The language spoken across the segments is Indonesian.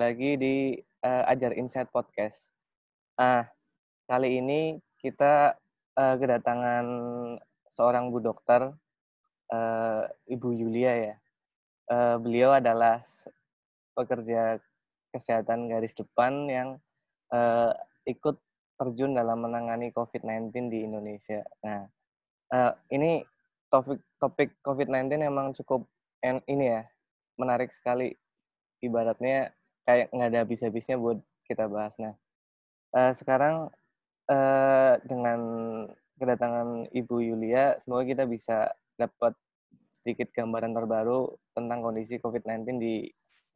Lagi di uh, Ajar Insight Podcast. Ah, kali ini kita uh, kedatangan seorang bu dokter, uh, Ibu Yulia ya. Uh, beliau adalah pekerja kesehatan garis depan yang uh, ikut terjun dalam menangani COVID-19 di Indonesia. Nah, uh, ini topik topik COVID-19 emang cukup ini ya menarik sekali ibaratnya kayak nggak ada habis-habisnya buat kita bahas. Nah, uh, sekarang uh, dengan kedatangan Ibu Yulia, semoga kita bisa dapat sedikit gambaran terbaru tentang kondisi COVID-19 di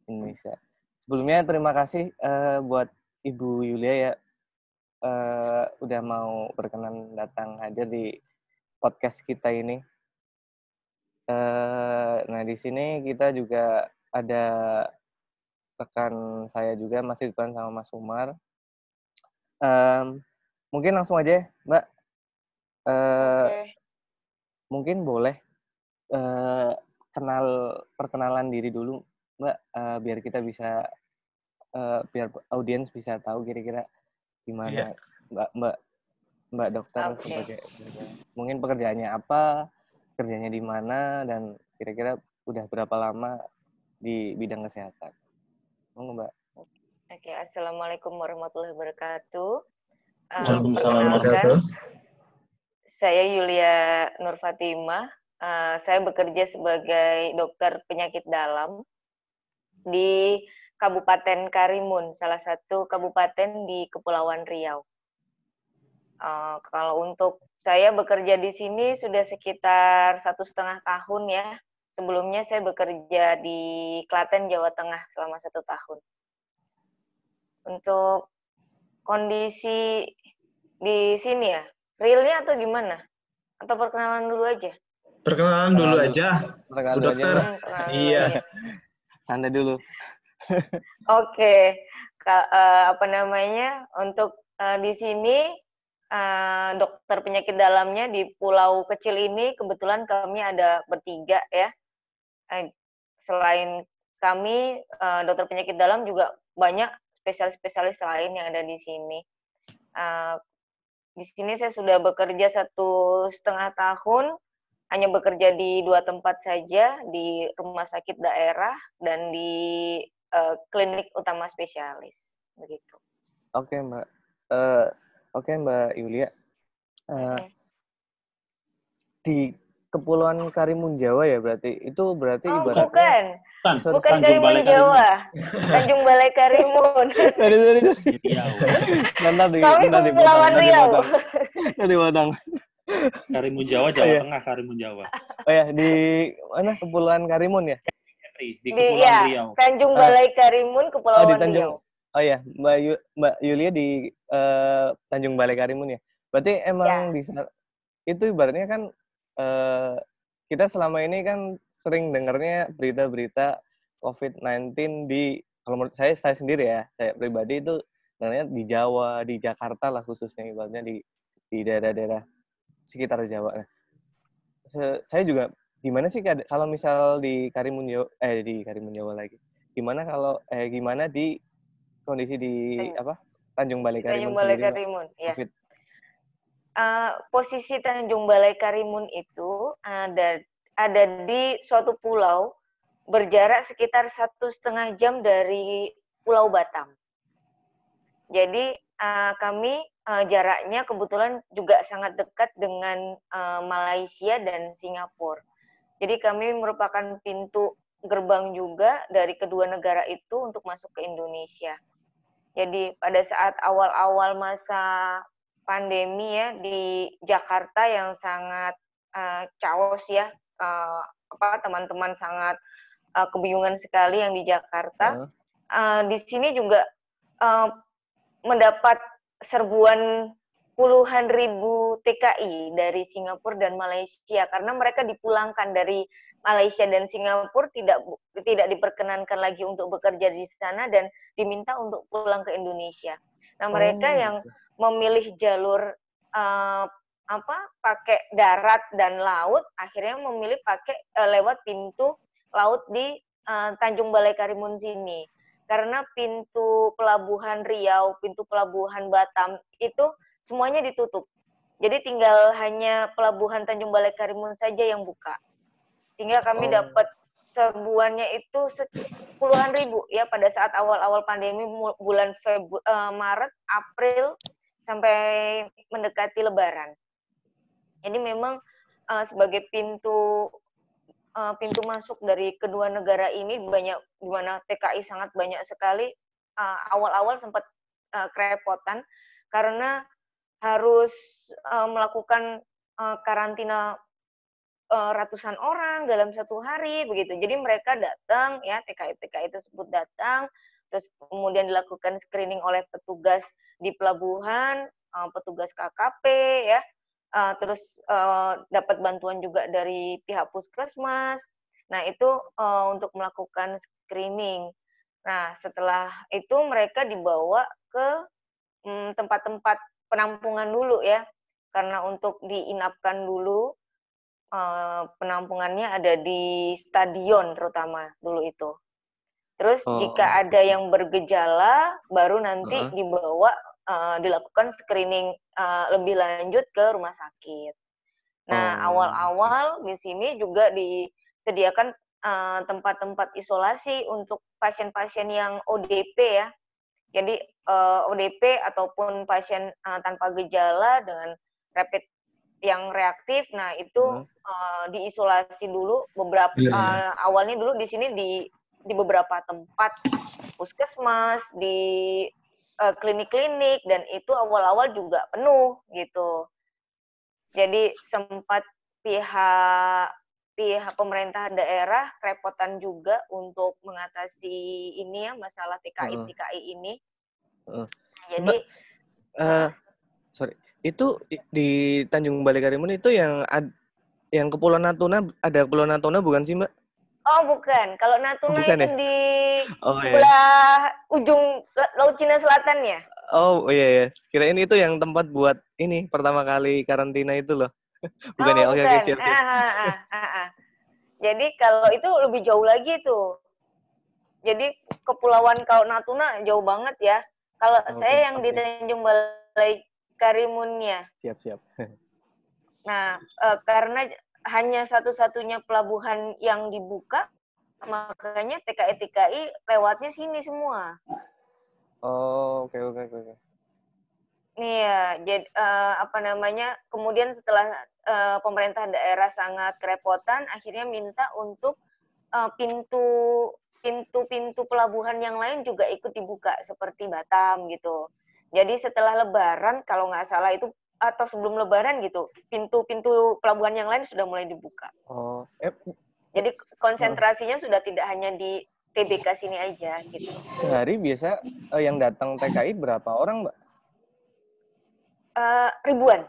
Indonesia. Sebelumnya terima kasih uh, buat Ibu Yulia ya uh, udah mau berkenan datang hadir di podcast kita ini. Uh, nah di sini kita juga ada rekan saya juga masih depan sama Mas Umar. Um, mungkin langsung aja, Mbak. Uh, eh, okay. Mungkin boleh uh, kenal perkenalan diri dulu, Mbak, uh, biar kita bisa uh, biar audiens bisa tahu kira-kira gimana yeah. Mbak Mbak Mbak dokter okay. sebagai mungkin pekerjaannya apa, kerjanya di mana dan kira-kira udah berapa lama di bidang kesehatan. Monggo, Mbak. Oke, Assalamualaikum warahmatullahi wabarakatuh. Waalaikumsalam Saya Yulia Nur Fatimah. Uh, saya bekerja sebagai dokter penyakit dalam di Kabupaten Karimun, salah satu kabupaten di Kepulauan Riau. Uh, kalau untuk saya bekerja di sini sudah sekitar satu setengah tahun ya, Sebelumnya saya bekerja di Klaten, Jawa Tengah selama satu tahun. Untuk kondisi di sini ya, realnya atau gimana? Atau perkenalan dulu aja? Perkenalan dulu aja, perkenalan Bu Dokter. Aja. Iya. Santai dulu. Oke, okay. uh, apa namanya? Untuk uh, di sini uh, dokter penyakit dalamnya di pulau kecil ini kebetulan kami ada bertiga ya eh, selain kami uh, dokter penyakit dalam juga banyak spesialis-spesialis lain yang ada di sini. Uh, di sini saya sudah bekerja satu setengah tahun, hanya bekerja di dua tempat saja, di rumah sakit daerah dan di klinik utama spesialis, begitu. Oke mbak, uh, oke mbak Yulia. Uh, okay. Di Kepulauan Karimun Jawa ya berarti? Itu berarti oh, ibaratnya bukan. Bukan Tanjung Karimun Balai Jawa. Tanjung Balai Karimun. Dari dari nanti di kami nanti di Kepulauan Riau. Nanti Padang. Karimun Jawa Jawa oh, iya. Tengah Karimun Jawa. Oh ya di mana? Kepulauan Karimun ya? Di Kepulauan di, ya, Riau. Tanjung ah. Balai Karimun Kepulauan oh, di Tanjung, Riau. oh ya Mbak Yu, Mbak Yulia di uh, Tanjung Balai Karimun ya? Berarti emang ya. di itu ibaratnya kan uh, kita selama ini kan sering dengarnya berita-berita COVID-19 di kalau menurut saya saya sendiri ya saya pribadi itu sebenarnya di Jawa di Jakarta lah khususnya ibaratnya di di daerah-daerah sekitar Jawa. Nah, saya juga gimana sih kalau misal di Karimun Jawa eh di Karimun Jawa lagi gimana kalau eh gimana di kondisi di apa? Tanjung Balai Karimun Tanjung Balai Karimun ya uh, posisi Tanjung Balai Karimun itu ada ada di suatu pulau berjarak sekitar satu setengah jam dari Pulau Batam. Jadi uh, kami uh, jaraknya kebetulan juga sangat dekat dengan uh, Malaysia dan Singapura. Jadi kami merupakan pintu gerbang juga dari kedua negara itu untuk masuk ke Indonesia. Jadi pada saat awal-awal masa pandemi ya di Jakarta yang sangat uh, chaos ya uh, apa teman-teman sangat uh, kebingungan sekali yang di Jakarta. Uh, di sini juga uh, mendapat serbuan puluhan ribu TKI dari Singapura dan Malaysia karena mereka dipulangkan dari Malaysia dan Singapura tidak tidak diperkenankan lagi untuk bekerja di sana dan diminta untuk pulang ke Indonesia. Nah, mereka oh. yang memilih jalur uh, apa pakai darat dan laut akhirnya memilih pakai uh, lewat pintu laut di uh, Tanjung Balai Karimun sini. Karena pintu pelabuhan Riau, pintu pelabuhan Batam itu semuanya ditutup. Jadi tinggal hanya pelabuhan Tanjung Balai Karimun saja yang buka. Sehingga kami oh. dapat serbuannya itu puluhan ribu ya pada saat awal-awal pandemi bulan Februari, uh, Maret, April sampai mendekati Lebaran. Jadi memang uh, sebagai pintu uh, pintu masuk dari kedua negara ini banyak di mana TKI sangat banyak sekali awal-awal sempat kerepotan karena harus melakukan karantina uh, ratusan orang dalam satu hari begitu. Jadi mereka datang ya TKI TKI tersebut datang terus kemudian dilakukan screening oleh petugas di pelabuhan, uh, petugas KKP ya. Uh, terus dapat bantuan juga dari pihak puskesmas. Nah, itu untuk melakukan screening. Nah, setelah itu mereka dibawa ke mm, tempat-tempat penampungan dulu ya. Karena untuk diinapkan dulu uh, penampungannya ada di stadion terutama dulu itu. Terus oh. jika ada yang bergejala, baru nanti uh -huh. dibawa uh, dilakukan screening uh, lebih lanjut ke rumah sakit. Nah awal-awal di sini juga disediakan tempat-tempat uh, isolasi untuk pasien-pasien yang ODP ya. Jadi uh, ODP ataupun pasien uh, tanpa gejala dengan rapid yang reaktif. Nah, itu hmm. uh, diisolasi dulu beberapa yeah. Iya. uh, awalnya dulu di sini di di beberapa tempat puskesmas, di uh, klinik-klinik dan itu awal-awal juga penuh gitu. Jadi sempat pihak pihak pemerintah daerah kerepotan juga untuk mengatasi ini ya masalah TKI TKI ini. Uh. Jadi uh, sorry itu di Tanjung Balai Karimun itu yang ad, yang Kepulauan Natuna ada Kepulauan Natuna bukan sih Mbak? Oh bukan, kalau Natuna bukan, itu ya? di oh, iya. sebelah ujung Laut Cina Selatan ya. Oh iya ya, kirain itu yang tempat buat ini pertama kali karantina itu loh. bukan oh, ya? Oke oke siap siap. Ah, ah, ah. Jadi kalau itu lebih jauh lagi tuh. Jadi kepulauan kalau Natuna jauh banget ya. Kalau oh, saya yang okay. di Tanjung Balai Karimunnya. Siap, siap. Nah, e, karena hanya satu-satunya pelabuhan yang dibuka, makanya TKI-TKI lewatnya sini semua. Oh, oke, okay, oke, okay, oke. Okay. Iya, jadi uh, apa namanya? Kemudian setelah uh, pemerintah daerah sangat kerepotan, akhirnya minta untuk uh, pintu pintu-pintu pelabuhan yang lain juga ikut dibuka seperti Batam gitu. Jadi setelah Lebaran, kalau nggak salah itu atau sebelum Lebaran gitu, pintu-pintu pelabuhan yang lain sudah mulai dibuka. Oh, eh. Jadi konsentrasinya oh. sudah tidak hanya di TBK sini aja gitu. Sehari biasa uh, yang datang TKI berapa orang, Mbak? Uh, ribuan.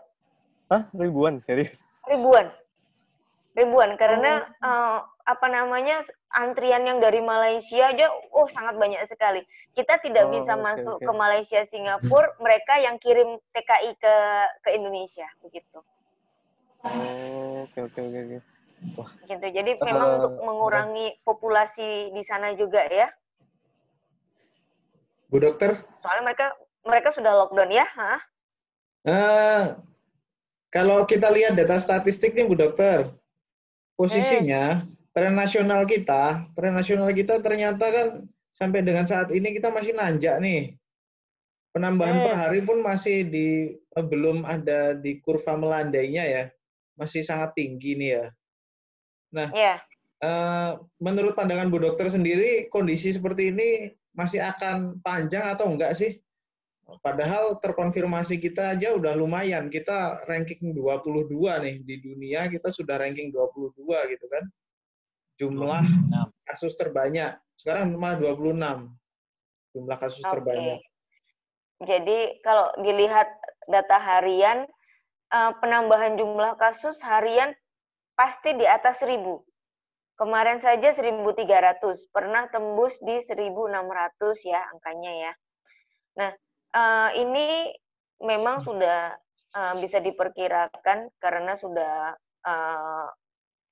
Hah, ribuan? Serius? Ribuan. Ribuan karena oh. uh, apa namanya antrian yang dari Malaysia aja oh sangat banyak sekali. Kita tidak oh, bisa okay, masuk okay. ke Malaysia Singapura, mereka yang kirim TKI ke ke Indonesia begitu. Oh, oke oke oke Wah. Gitu. Jadi uh, memang untuk mengurangi populasi di sana juga ya. Bu dokter? Soalnya mereka mereka sudah lockdown ya, Hah? Uh, kalau kita lihat data statistik nih Bu dokter, posisinya hmm tren nasional kita, tren nasional kita ternyata kan sampai dengan saat ini kita masih nanjak nih. Penambahan hmm. per hari pun masih di eh, belum ada di kurva melandainya ya, masih sangat tinggi nih ya. Nah, yeah. Iya. uh, menurut pandangan Bu Dokter sendiri kondisi seperti ini masih akan panjang atau enggak sih? Padahal terkonfirmasi kita aja udah lumayan. Kita ranking 22 nih di dunia, kita sudah ranking 22 gitu kan jumlah kasus terbanyak. Sekarang cuma 26 jumlah kasus okay. terbanyak. Jadi kalau dilihat data harian, eh, penambahan jumlah kasus harian pasti di atas 1000. Kemarin saja 1300, pernah tembus di 1600 ya angkanya ya. Nah, eh, ini memang sudah eh, bisa diperkirakan karena sudah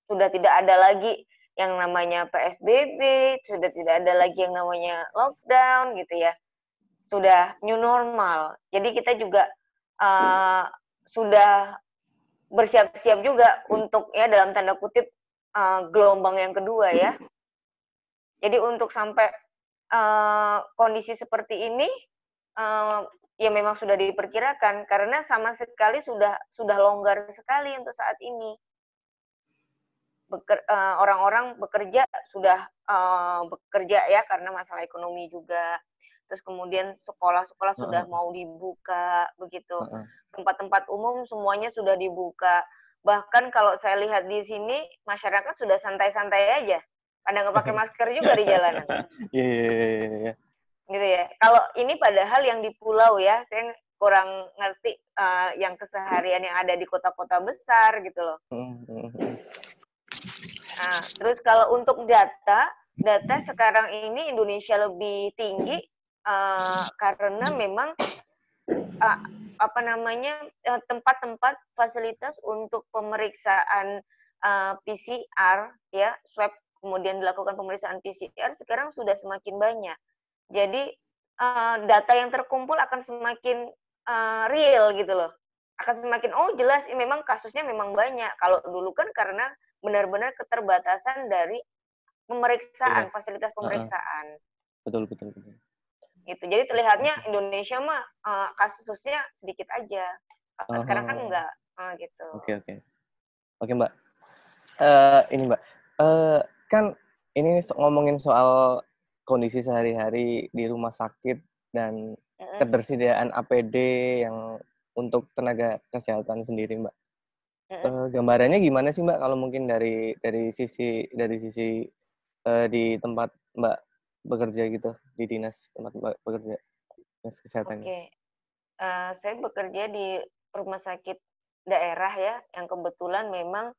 sudah tidak ada lagi yang namanya PSBB, sudah tidak ada lagi yang namanya lockdown gitu ya. Sudah new normal. Jadi kita juga uh, sudah bersiap-siap juga untuk ya dalam tanda kutip uh, gelombang yang kedua ya. Jadi untuk sampai uh, kondisi seperti ini uh, ya memang sudah diperkirakan karena sama sekali sudah sudah longgar sekali untuk saat ini beker, uh, orang-orang bekerja sudah uh, bekerja ya karena masalah ekonomi juga. Terus kemudian sekolah-sekolah sudah uh -huh. mau dibuka begitu. Tempat-tempat uh -huh. umum semuanya sudah dibuka. Bahkan kalau saya lihat di sini masyarakat sudah santai-santai aja. Pada nggak pakai masker juga di jalanan. Iya, iya, iya, iya. Gitu ya. Kalau ini padahal yang di pulau ya, saya kurang ngerti uh, yang keseharian yang ada di kota-kota besar gitu loh. Nah, terus kalau untuk data, data sekarang ini Indonesia lebih tinggi uh, karena memang uh, apa namanya eh, tempat-tempat fasilitas untuk pemeriksaan uh, PCR ya swab kemudian dilakukan pemeriksaan PCR sekarang sudah semakin banyak. Jadi uh, data yang terkumpul akan semakin uh, real gitu loh. Akan semakin oh jelas memang kasusnya memang banyak. Kalau dulu kan karena benar-benar keterbatasan dari pemeriksaan, yeah. fasilitas pemeriksaan. Uh, betul, betul, betul. Gitu. Jadi terlihatnya Indonesia mah uh, kasusnya sedikit aja. Uh, Sekarang kan enggak, uh, gitu. Oke, okay, oke. Okay. Oke, okay, Mbak. Uh, ini, Mbak. Uh, kan ini ngomongin soal kondisi sehari-hari di rumah sakit dan ketersediaan APD yang untuk tenaga kesehatan sendiri, Mbak. Uh, gambarannya gimana sih Mbak kalau mungkin dari dari sisi dari sisi uh, di tempat Mbak bekerja gitu di dinas tempat Mbak bekerja dinas kesehatan? Oke, okay. uh, saya bekerja di rumah sakit daerah ya yang kebetulan memang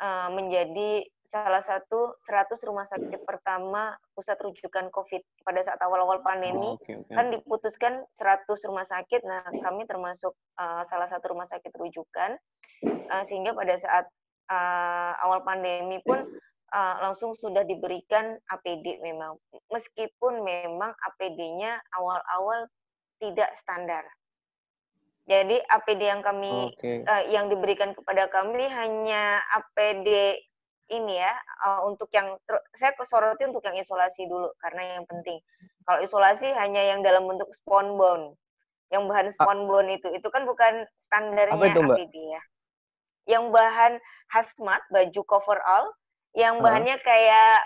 uh, menjadi salah satu 100 rumah sakit pertama pusat rujukan COVID pada saat awal-awal pandemi. Oh, okay, okay. Kan diputuskan 100 rumah sakit, nah kami termasuk uh, salah satu rumah sakit rujukan, uh, sehingga pada saat uh, awal pandemi pun uh, langsung sudah diberikan APD memang. Meskipun memang APD-nya awal-awal tidak standar. Jadi APD yang kami okay. uh, yang diberikan kepada kami hanya APD ini ya uh, untuk yang saya kesoroti untuk yang isolasi dulu karena yang penting. Kalau isolasi hanya yang dalam bentuk sponbon. Yang bahan sponbon itu itu kan bukan standarnya itu, APD ya. Yang bahan hazmat, baju cover all, yang bahannya uh. kayak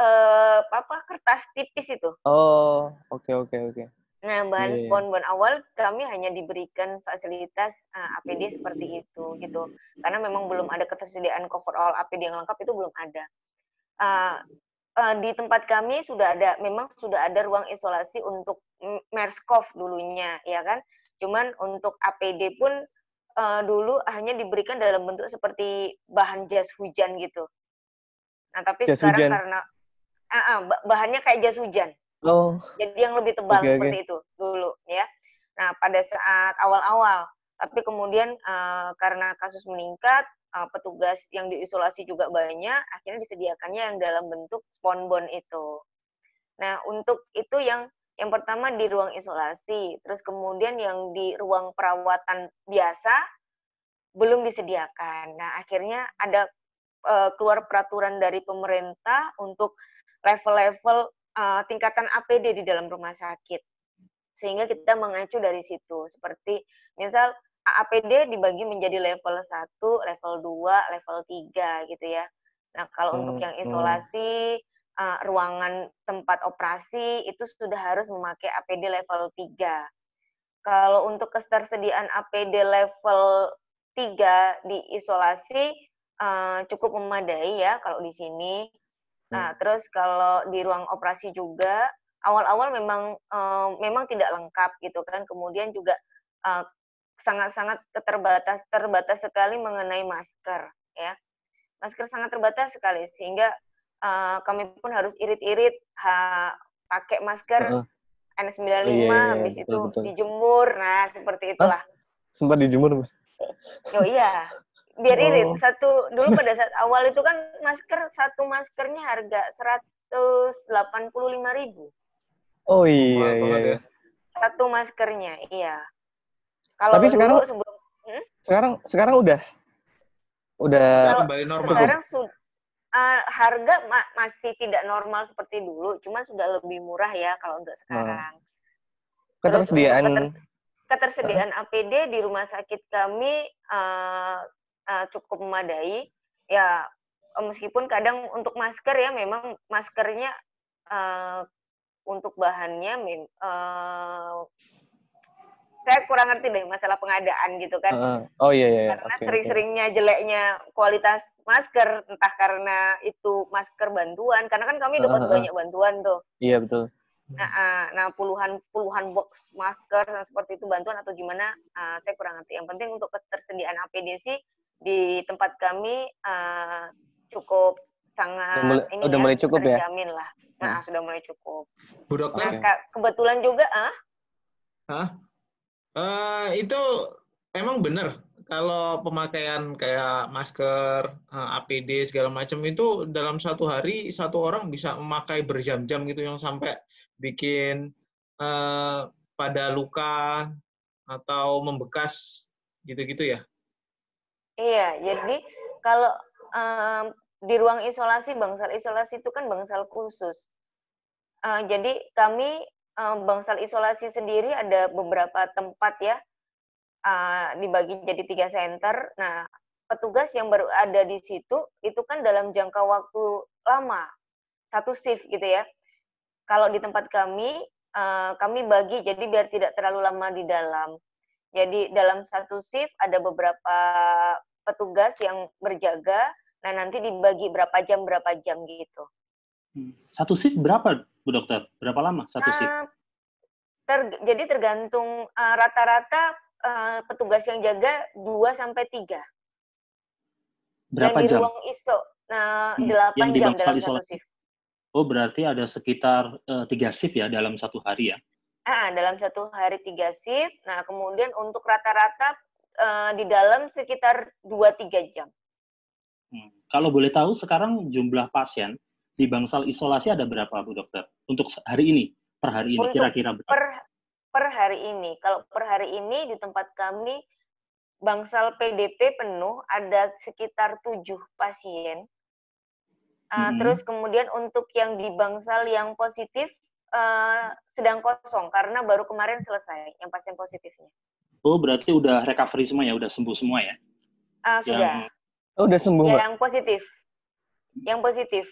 uh, apa kertas tipis itu. Oh, oke okay, oke okay, oke. Okay. Nah, bahan yeah. Iya. sponsor awal kami hanya diberikan fasilitas uh, eh, APD seperti itu gitu. Karena memang belum ada ketersediaan cover all APD yang lengkap itu belum ada. Uh, uh, di tempat kami sudah ada memang sudah ada ruang isolasi untuk MERS-CoV dulunya ya kan. Cuman untuk APD pun uh, dulu hanya diberikan dalam bentuk seperti bahan jas hujan gitu. Nah, tapi jas sekarang hujan. karena uh, uh, bahannya kayak jas hujan. Oh. Jadi yang lebih tebal okay, seperti okay. itu dulu ya. Nah, pada saat awal-awal, tapi kemudian uh, karena kasus meningkat, uh, petugas yang diisolasi juga banyak, akhirnya disediakannya yang dalam bentuk sponbon itu. Nah, untuk itu yang yang pertama di ruang isolasi, terus kemudian yang di ruang perawatan biasa belum disediakan. Nah, akhirnya ada uh, keluar peraturan dari pemerintah untuk level-level uh, tingkatan APD di dalam rumah sakit. Sehingga kita mengacu dari situ. Seperti misal APD dibagi menjadi level 1, level 2, level 3 gitu ya. Nah, kalau hmm, untuk yang hmm. isolasi, uh, ruangan tempat operasi itu sudah harus memakai APD level 3. Kalau untuk ketersediaan APD level 3 di isolasi uh, cukup memadai ya kalau di sini. Nah, hmm. terus kalau di ruang operasi juga awal-awal memang uh, memang tidak lengkap gitu kan. Kemudian juga uh, sangat-sangat keterbatas terbatas sekali mengenai masker ya. Masker sangat terbatas sekali sehingga uh, kami pun harus irit-irit ha, pakai masker uh -huh. N95 oh, iya, iya, habis betul, itu betul. dijemur. Nah, seperti itulah. Hah? Sempat dijemur, Mas? Oh iya. Biar irit. Oh. Satu dulu pada saat awal itu kan masker satu maskernya harga seratus delapan puluh lima ribu. Oh iya iya. iya. Satu maskernya, iya. Kalau Tapi sekarang sebelum hmm? sekarang sekarang udah udah kembali normal. Sekarang sudah uh, harga ma masih tidak normal seperti dulu, cuma sudah lebih murah ya kalau untuk sekarang. Hmm. Ketersediaan Terus, ketersediaan uh. APD di rumah sakit kami uh, uh, cukup memadai. Ya meskipun kadang untuk masker ya memang maskernya uh, untuk bahannya uh, saya kurang ngerti deh masalah pengadaan gitu kan. Uh, oh iya iya. Karena okay, sering-seringnya okay. jeleknya kualitas masker, entah karena itu masker bantuan, karena kan kami dapat uh, uh, banyak bantuan tuh. Iya betul. Nah, uh, nah puluhan puluhan box masker seperti itu bantuan atau gimana, uh, saya kurang ngerti. Yang penting untuk ketersediaan APD sih di tempat kami uh, cukup sangat udah mulai, ini udah ya, mulai cukup ya. Terjamin lah. Nah, hmm. sudah mulai cukup. Bu dokter. Nah, kebetulan juga, ah? Hah? Uh, itu emang benar kalau pemakaian kayak masker, eh, APD segala macam itu dalam satu hari satu orang bisa memakai berjam-jam gitu yang sampai bikin uh, pada luka atau membekas gitu-gitu ya? Iya, jadi kalau um, di ruang isolasi bangsal isolasi itu kan bangsal khusus. Uh, jadi kami bangsal isolasi sendiri ada beberapa tempat ya uh, dibagi jadi tiga center. Nah, petugas yang baru ada di situ itu kan dalam jangka waktu lama, satu shift gitu ya. Kalau di tempat kami, uh, kami bagi jadi biar tidak terlalu lama di dalam. Jadi dalam satu shift ada beberapa petugas yang berjaga. Nah nanti dibagi berapa jam berapa jam gitu. Hmm. Satu shift berapa Bu Dokter? Berapa lama satu shift? Uh, ter, jadi tergantung eh, rata-rata uh, uh, petugas yang jaga 2 sampai 3. Berapa Dan di jam? ruang ISO nah hmm, 8 yang jam dalam satu shift. Oh, berarti ada sekitar uh, tiga shift ya dalam satu hari ya? Ah, dalam satu hari tiga shift. Nah, kemudian untuk rata-rata uh, di dalam sekitar 2-3 jam. Hmm. Kalau boleh tahu sekarang jumlah pasien di bangsal isolasi ada berapa, Bu Dokter? Untuk hari ini, per hari ini, kira-kira berapa? Per, per hari ini, kalau per hari ini di tempat kami, bangsal PDP penuh, ada sekitar tujuh pasien. Uh, hmm. Terus kemudian untuk yang di bangsal yang positif, uh, sedang kosong, karena baru kemarin selesai, yang pasien positifnya. Oh, berarti udah recovery semua ya, udah sembuh semua ya? Uh, sudah. Oh, udah sembuh, ya, Yang positif. Yang positif.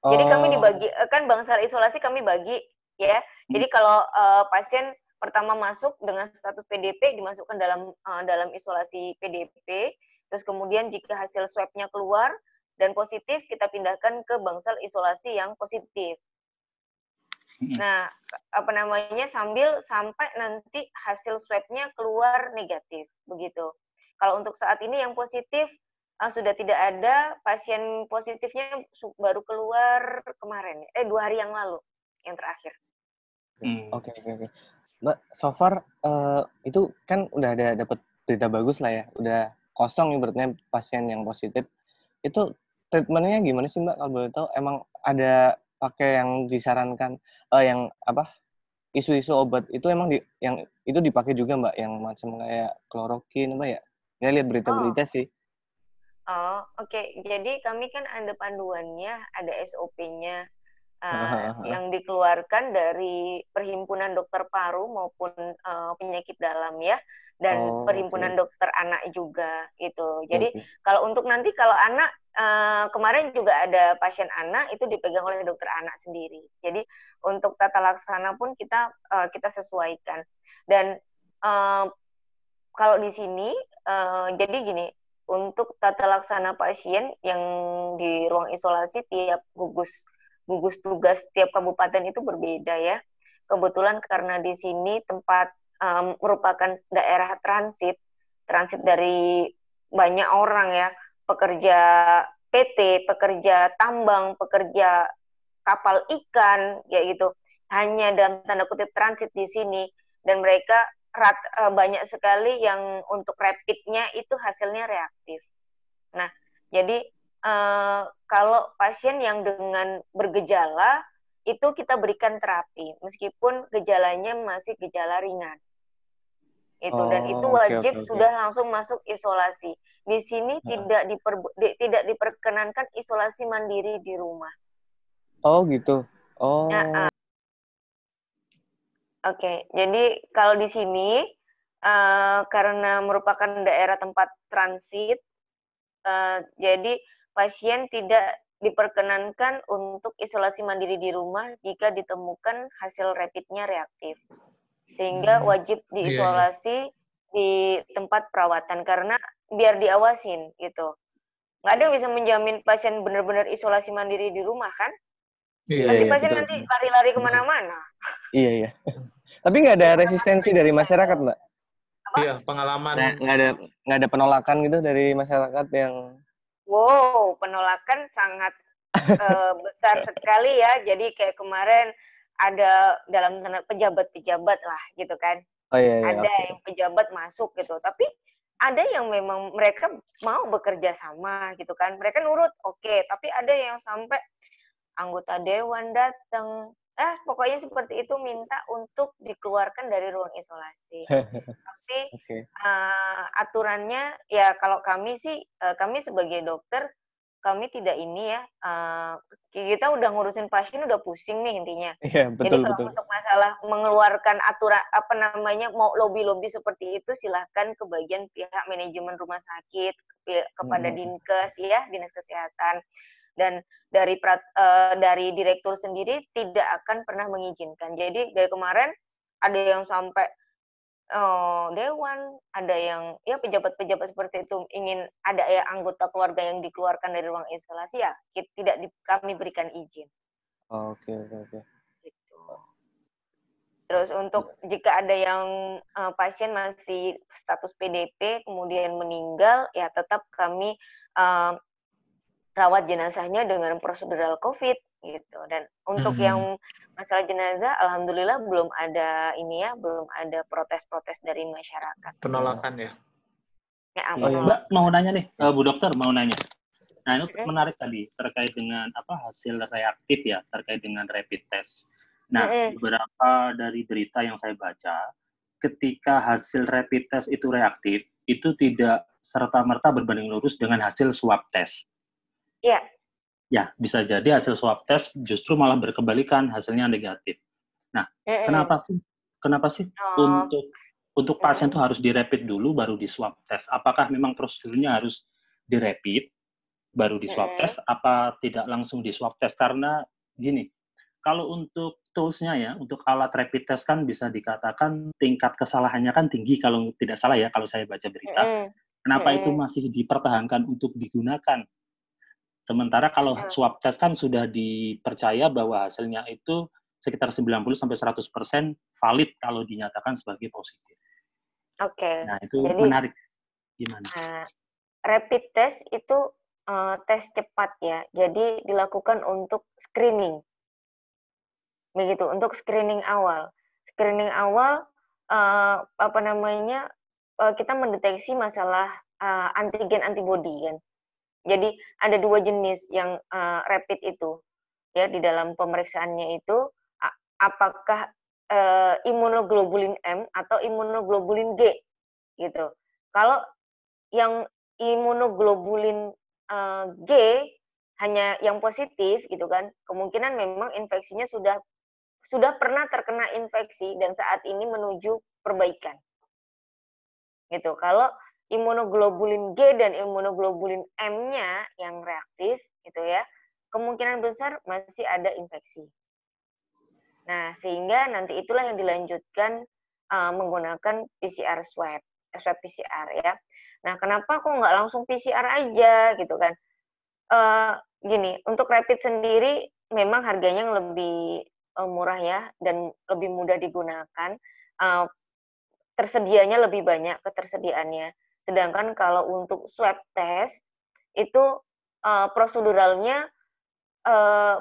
Oh. Jadi kami oh. dibagi eh, kan bangsal isolasi kami bagi ya. Hmm. Jadi kalau uh, pasien pertama masuk dengan status PDP dimasukkan dalam uh, dalam isolasi PDP, terus kemudian jika hasil swabnya keluar dan positif kita pindahkan ke bangsal isolasi yang positif. Hmm. Nah, apa namanya sambil sampai nanti hasil swabnya keluar negatif begitu. Kalau untuk saat ini yang positif uh, sudah tidak ada pasien positifnya baru keluar kemarin eh dua hari yang lalu yang terakhir. Hmm. Oke oke oke. Mbak, so far uh, itu kan udah ada dapat berita bagus lah ya, udah kosong ibaratnya pasien yang positif. Itu treatmentnya gimana sih Mbak kalau boleh tahu? Emang ada pakai yang disarankan uh, yang apa isu-isu obat itu emang di, yang itu dipakai juga Mbak yang macam kayak klorokin apa ya? Ya lihat berita-berita oh. sih. Oh, oke. Jadi kami kan ada panduannya, ada SOP-nya uh, yang dikeluarkan dari Perhimpunan Dokter Paru maupun uh, penyakit dalam ya, dan oh, Perhimpunan okay. Dokter Anak juga itu. Jadi okay. kalau untuk nanti kalau anak uh, kemarin juga ada pasien anak itu dipegang oleh dokter anak sendiri. Jadi untuk tata laksana pun kita uh, kita sesuaikan. Dan uh, kalau di sini uh, jadi gini untuk tata laksana pasien yang di ruang isolasi tiap gugus gugus tugas tiap kabupaten itu berbeda ya. Kebetulan karena di sini tempat um, merupakan daerah transit, transit dari banyak orang ya, pekerja PT, pekerja tambang, pekerja kapal ikan, ya gitu. Hanya dalam tanda kutip transit di sini dan mereka rat, uh, banyak sekali yang untuk rapidnya itu hasilnya reaktif. Nah, jadi uh, kalau pasien yang dengan bergejala itu kita berikan terapi meskipun gejalanya masih gejala ringan. Itu oh, dan itu wajib okay, okay, sudah langsung masuk isolasi. Di sini nah. tidak diper, di, tidak diperkenankan isolasi mandiri di rumah. Oh, gitu. Oh. Nah, uh, Oke, okay. jadi kalau di sini uh, karena merupakan daerah tempat transit, uh, jadi pasien tidak diperkenankan untuk isolasi mandiri di rumah jika ditemukan hasil rapidnya reaktif, sehingga hmm. wajib iya, iya. diisolasi yeah, di tempat perawatan karena biar diawasin gitu. Nggak ada yang bisa menjamin pasien benar-benar isolasi mandiri di rumah kan? Iya, Pasti iya, pasien nanti lari-lari ke mana-mana. Iya iya. Tapi nggak ada resistensi dari masyarakat, Mbak? Iya, pengalaman. Nggak ada nggak ada penolakan gitu dari masyarakat yang. Wow, penolakan sangat uh, besar sekali ya. Jadi kayak kemarin ada dalam pejabat-pejabat lah gitu kan. Oh iya. iya ada okay. yang pejabat masuk gitu. Tapi ada yang memang mereka mau bekerja sama gitu kan. Mereka nurut, oke. Okay. Tapi ada yang sampai anggota dewan datang eh pokoknya seperti itu minta untuk dikeluarkan dari ruang isolasi tapi okay. uh, eh, aturannya ya kalau kami sih uh, kami sebagai dokter kami tidak ini ya uh, kita udah ngurusin pasien udah pusing nih intinya yeah, betul, jadi kalau betul. untuk masalah mengeluarkan aturan apa namanya mau lobby lobby seperti itu silahkan ke bagian pihak manajemen rumah sakit kepada hmm. dinkes ya dinas kesehatan dan dari uh, dari direktur sendiri tidak akan pernah mengizinkan. Jadi dari kemarin ada yang sampai uh, dewan, ada yang ya pejabat-pejabat seperti itu ingin ada ya anggota keluarga yang dikeluarkan dari ruang isolasi ya tidak di, kami berikan izin. Oke oke oke. Gitu. Terus untuk jika ada yang uh, pasien masih status PDP kemudian meninggal ya tetap kami uh, rawat jenazahnya dengan prosedural COVID gitu. Dan untuk hmm. yang masalah jenazah, alhamdulillah belum ada ini ya, belum ada protes-protes dari masyarakat. Penolakan ya? Ya, oh, iya. Mbak mau nanya nih, uh, Bu Dokter mau nanya. Nah ini hmm. menarik tadi terkait dengan apa hasil reaktif ya terkait dengan rapid test. Nah hmm. beberapa dari berita yang saya baca, ketika hasil rapid test itu reaktif, itu tidak serta merta berbanding lurus dengan hasil swab test. Iya. Ya, bisa jadi hasil swab test justru malah berkebalikan hasilnya negatif. Nah, mm -mm. kenapa sih? Kenapa sih oh. untuk untuk pasien itu harus direpit dulu baru di swab test? Apakah memang prosedurnya harus direpit baru di swab test apa tidak langsung di swab test? Karena gini, kalau untuk toolsnya ya, untuk alat rapid test kan bisa dikatakan tingkat kesalahannya kan tinggi kalau tidak salah ya kalau saya baca berita. Kenapa itu masih dipertahankan untuk digunakan Sementara kalau hmm. swab test kan sudah dipercaya bahwa hasilnya itu sekitar 90 sampai 100% valid kalau dinyatakan sebagai positif. Oke. Okay. Nah, itu Jadi, menarik. Gimana? Uh, rapid test itu uh, tes cepat ya. Jadi dilakukan untuk screening. Begitu, untuk screening awal. Screening awal uh, apa namanya? Uh, kita mendeteksi masalah uh, antigen antibody kan. Jadi ada dua jenis yang uh, rapid itu ya di dalam pemeriksaannya itu apakah uh, imunoglobulin M atau imunoglobulin G gitu. Kalau yang imunoglobulin uh, G hanya yang positif gitu kan, kemungkinan memang infeksinya sudah sudah pernah terkena infeksi dan saat ini menuju perbaikan. Gitu. Kalau imunoglobulin G dan imunoglobulin M-nya yang reaktif gitu ya, kemungkinan besar masih ada infeksi. Nah, sehingga nanti itulah yang dilanjutkan uh, menggunakan PCR swab, swab PCR ya. Nah, kenapa kok nggak langsung PCR aja gitu kan? Uh, gini, untuk rapid sendiri memang harganya yang lebih uh, murah ya dan lebih mudah digunakan. Uh, tersedianya lebih banyak ketersediaannya. Sedangkan kalau untuk swab test itu uh, proseduralnya uh,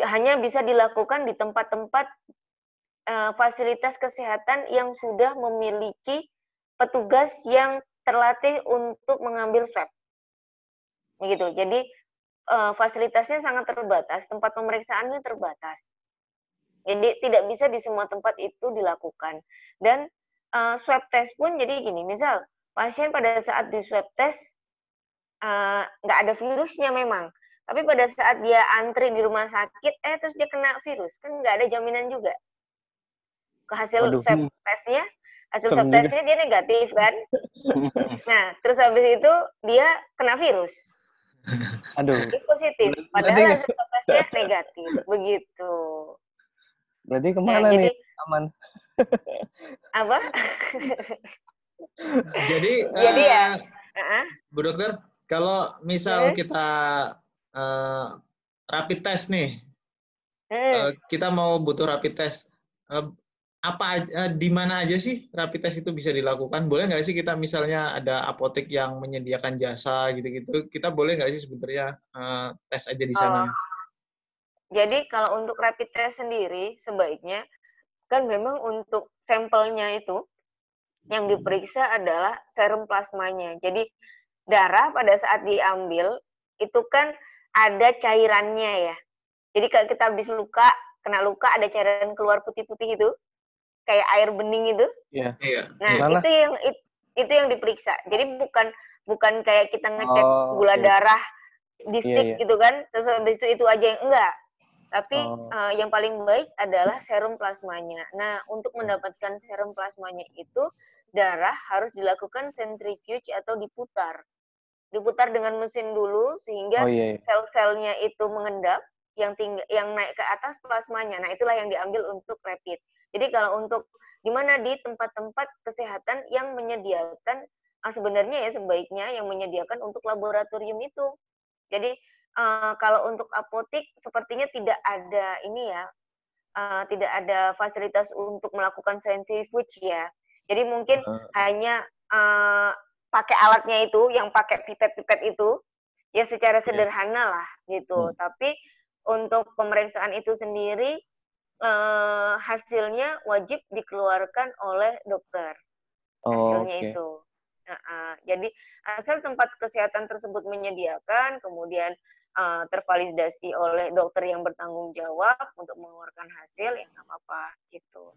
hanya bisa dilakukan di tempat-tempat uh, fasilitas kesehatan yang sudah memiliki petugas yang terlatih untuk mengambil swab. Gitu. Jadi uh, fasilitasnya sangat terbatas, tempat pemeriksaannya terbatas. Jadi tidak bisa di semua tempat itu dilakukan. Dan uh, swab test pun jadi gini, misal pasien pada saat di swab test nggak uh, ada virusnya memang, tapi pada saat dia antri di rumah sakit, eh terus dia kena virus, kan nggak ada jaminan juga. Ke hasil Aduh. swab testnya, hasil swab testnya dia negatif kan. nah, terus habis itu dia kena virus. Aduh. Dia positif, padahal hasil swab testnya negatif. Begitu. Berarti nah, ke mana nah, nih? Jadi, Aman. apa? jadi, jadi uh, ya. Uh-huh. Bu dokter, kalau misal hmm? kita uh, rapid test nih. Hmm. Uh, kita mau butuh rapid test. Uh, apa uh, di mana aja sih rapid test itu bisa dilakukan? Boleh nggak sih kita misalnya ada apotek yang menyediakan jasa gitu-gitu? Kita boleh nggak sih sebenarnya uh, tes aja di sana? Oh. Jadi kalau untuk rapid test sendiri sebaiknya kan memang untuk sampelnya itu yang diperiksa adalah serum plasmanya. Jadi darah pada saat diambil itu kan ada cairannya ya. Jadi kalau kita habis luka, kena luka ada cairan keluar putih-putih itu, kayak air bening itu. Iya. Yeah. Nah, itu yang itu yang diperiksa. Jadi bukan bukan kayak kita ngecek oh, gula okay. darah di iya, stick yeah, yeah. gitu kan, terus habis itu itu aja yang enggak. Tapi oh. uh, yang paling baik adalah serum plasmanya. Nah, untuk mendapatkan serum plasmanya itu darah harus dilakukan centrifuge atau diputar diputar dengan mesin dulu sehingga oh, iya, iya. sel-selnya itu mengendap yang tinggal yang naik ke atas plasmanya. Nah, itulah yang diambil untuk rapid. Jadi kalau untuk di mana di tempat-tempat kesehatan yang menyediakan ah, sebenarnya ya sebaiknya yang menyediakan untuk laboratorium itu. Jadi uh, kalau untuk apotik sepertinya tidak ada ini ya, uh, tidak ada fasilitas untuk melakukan centrifuge ya. Jadi mungkin uh. hanya uh, pakai alatnya itu yang pakai pipet-pipet itu ya secara iya. sederhana lah gitu hmm. tapi untuk pemeriksaan itu sendiri eh, hasilnya wajib dikeluarkan oleh dokter hasilnya okay. itu nah, uh, jadi asal tempat kesehatan tersebut menyediakan kemudian uh, tervalidasi oleh dokter yang bertanggung jawab untuk mengeluarkan hasil ya nggak apa-apa gitu.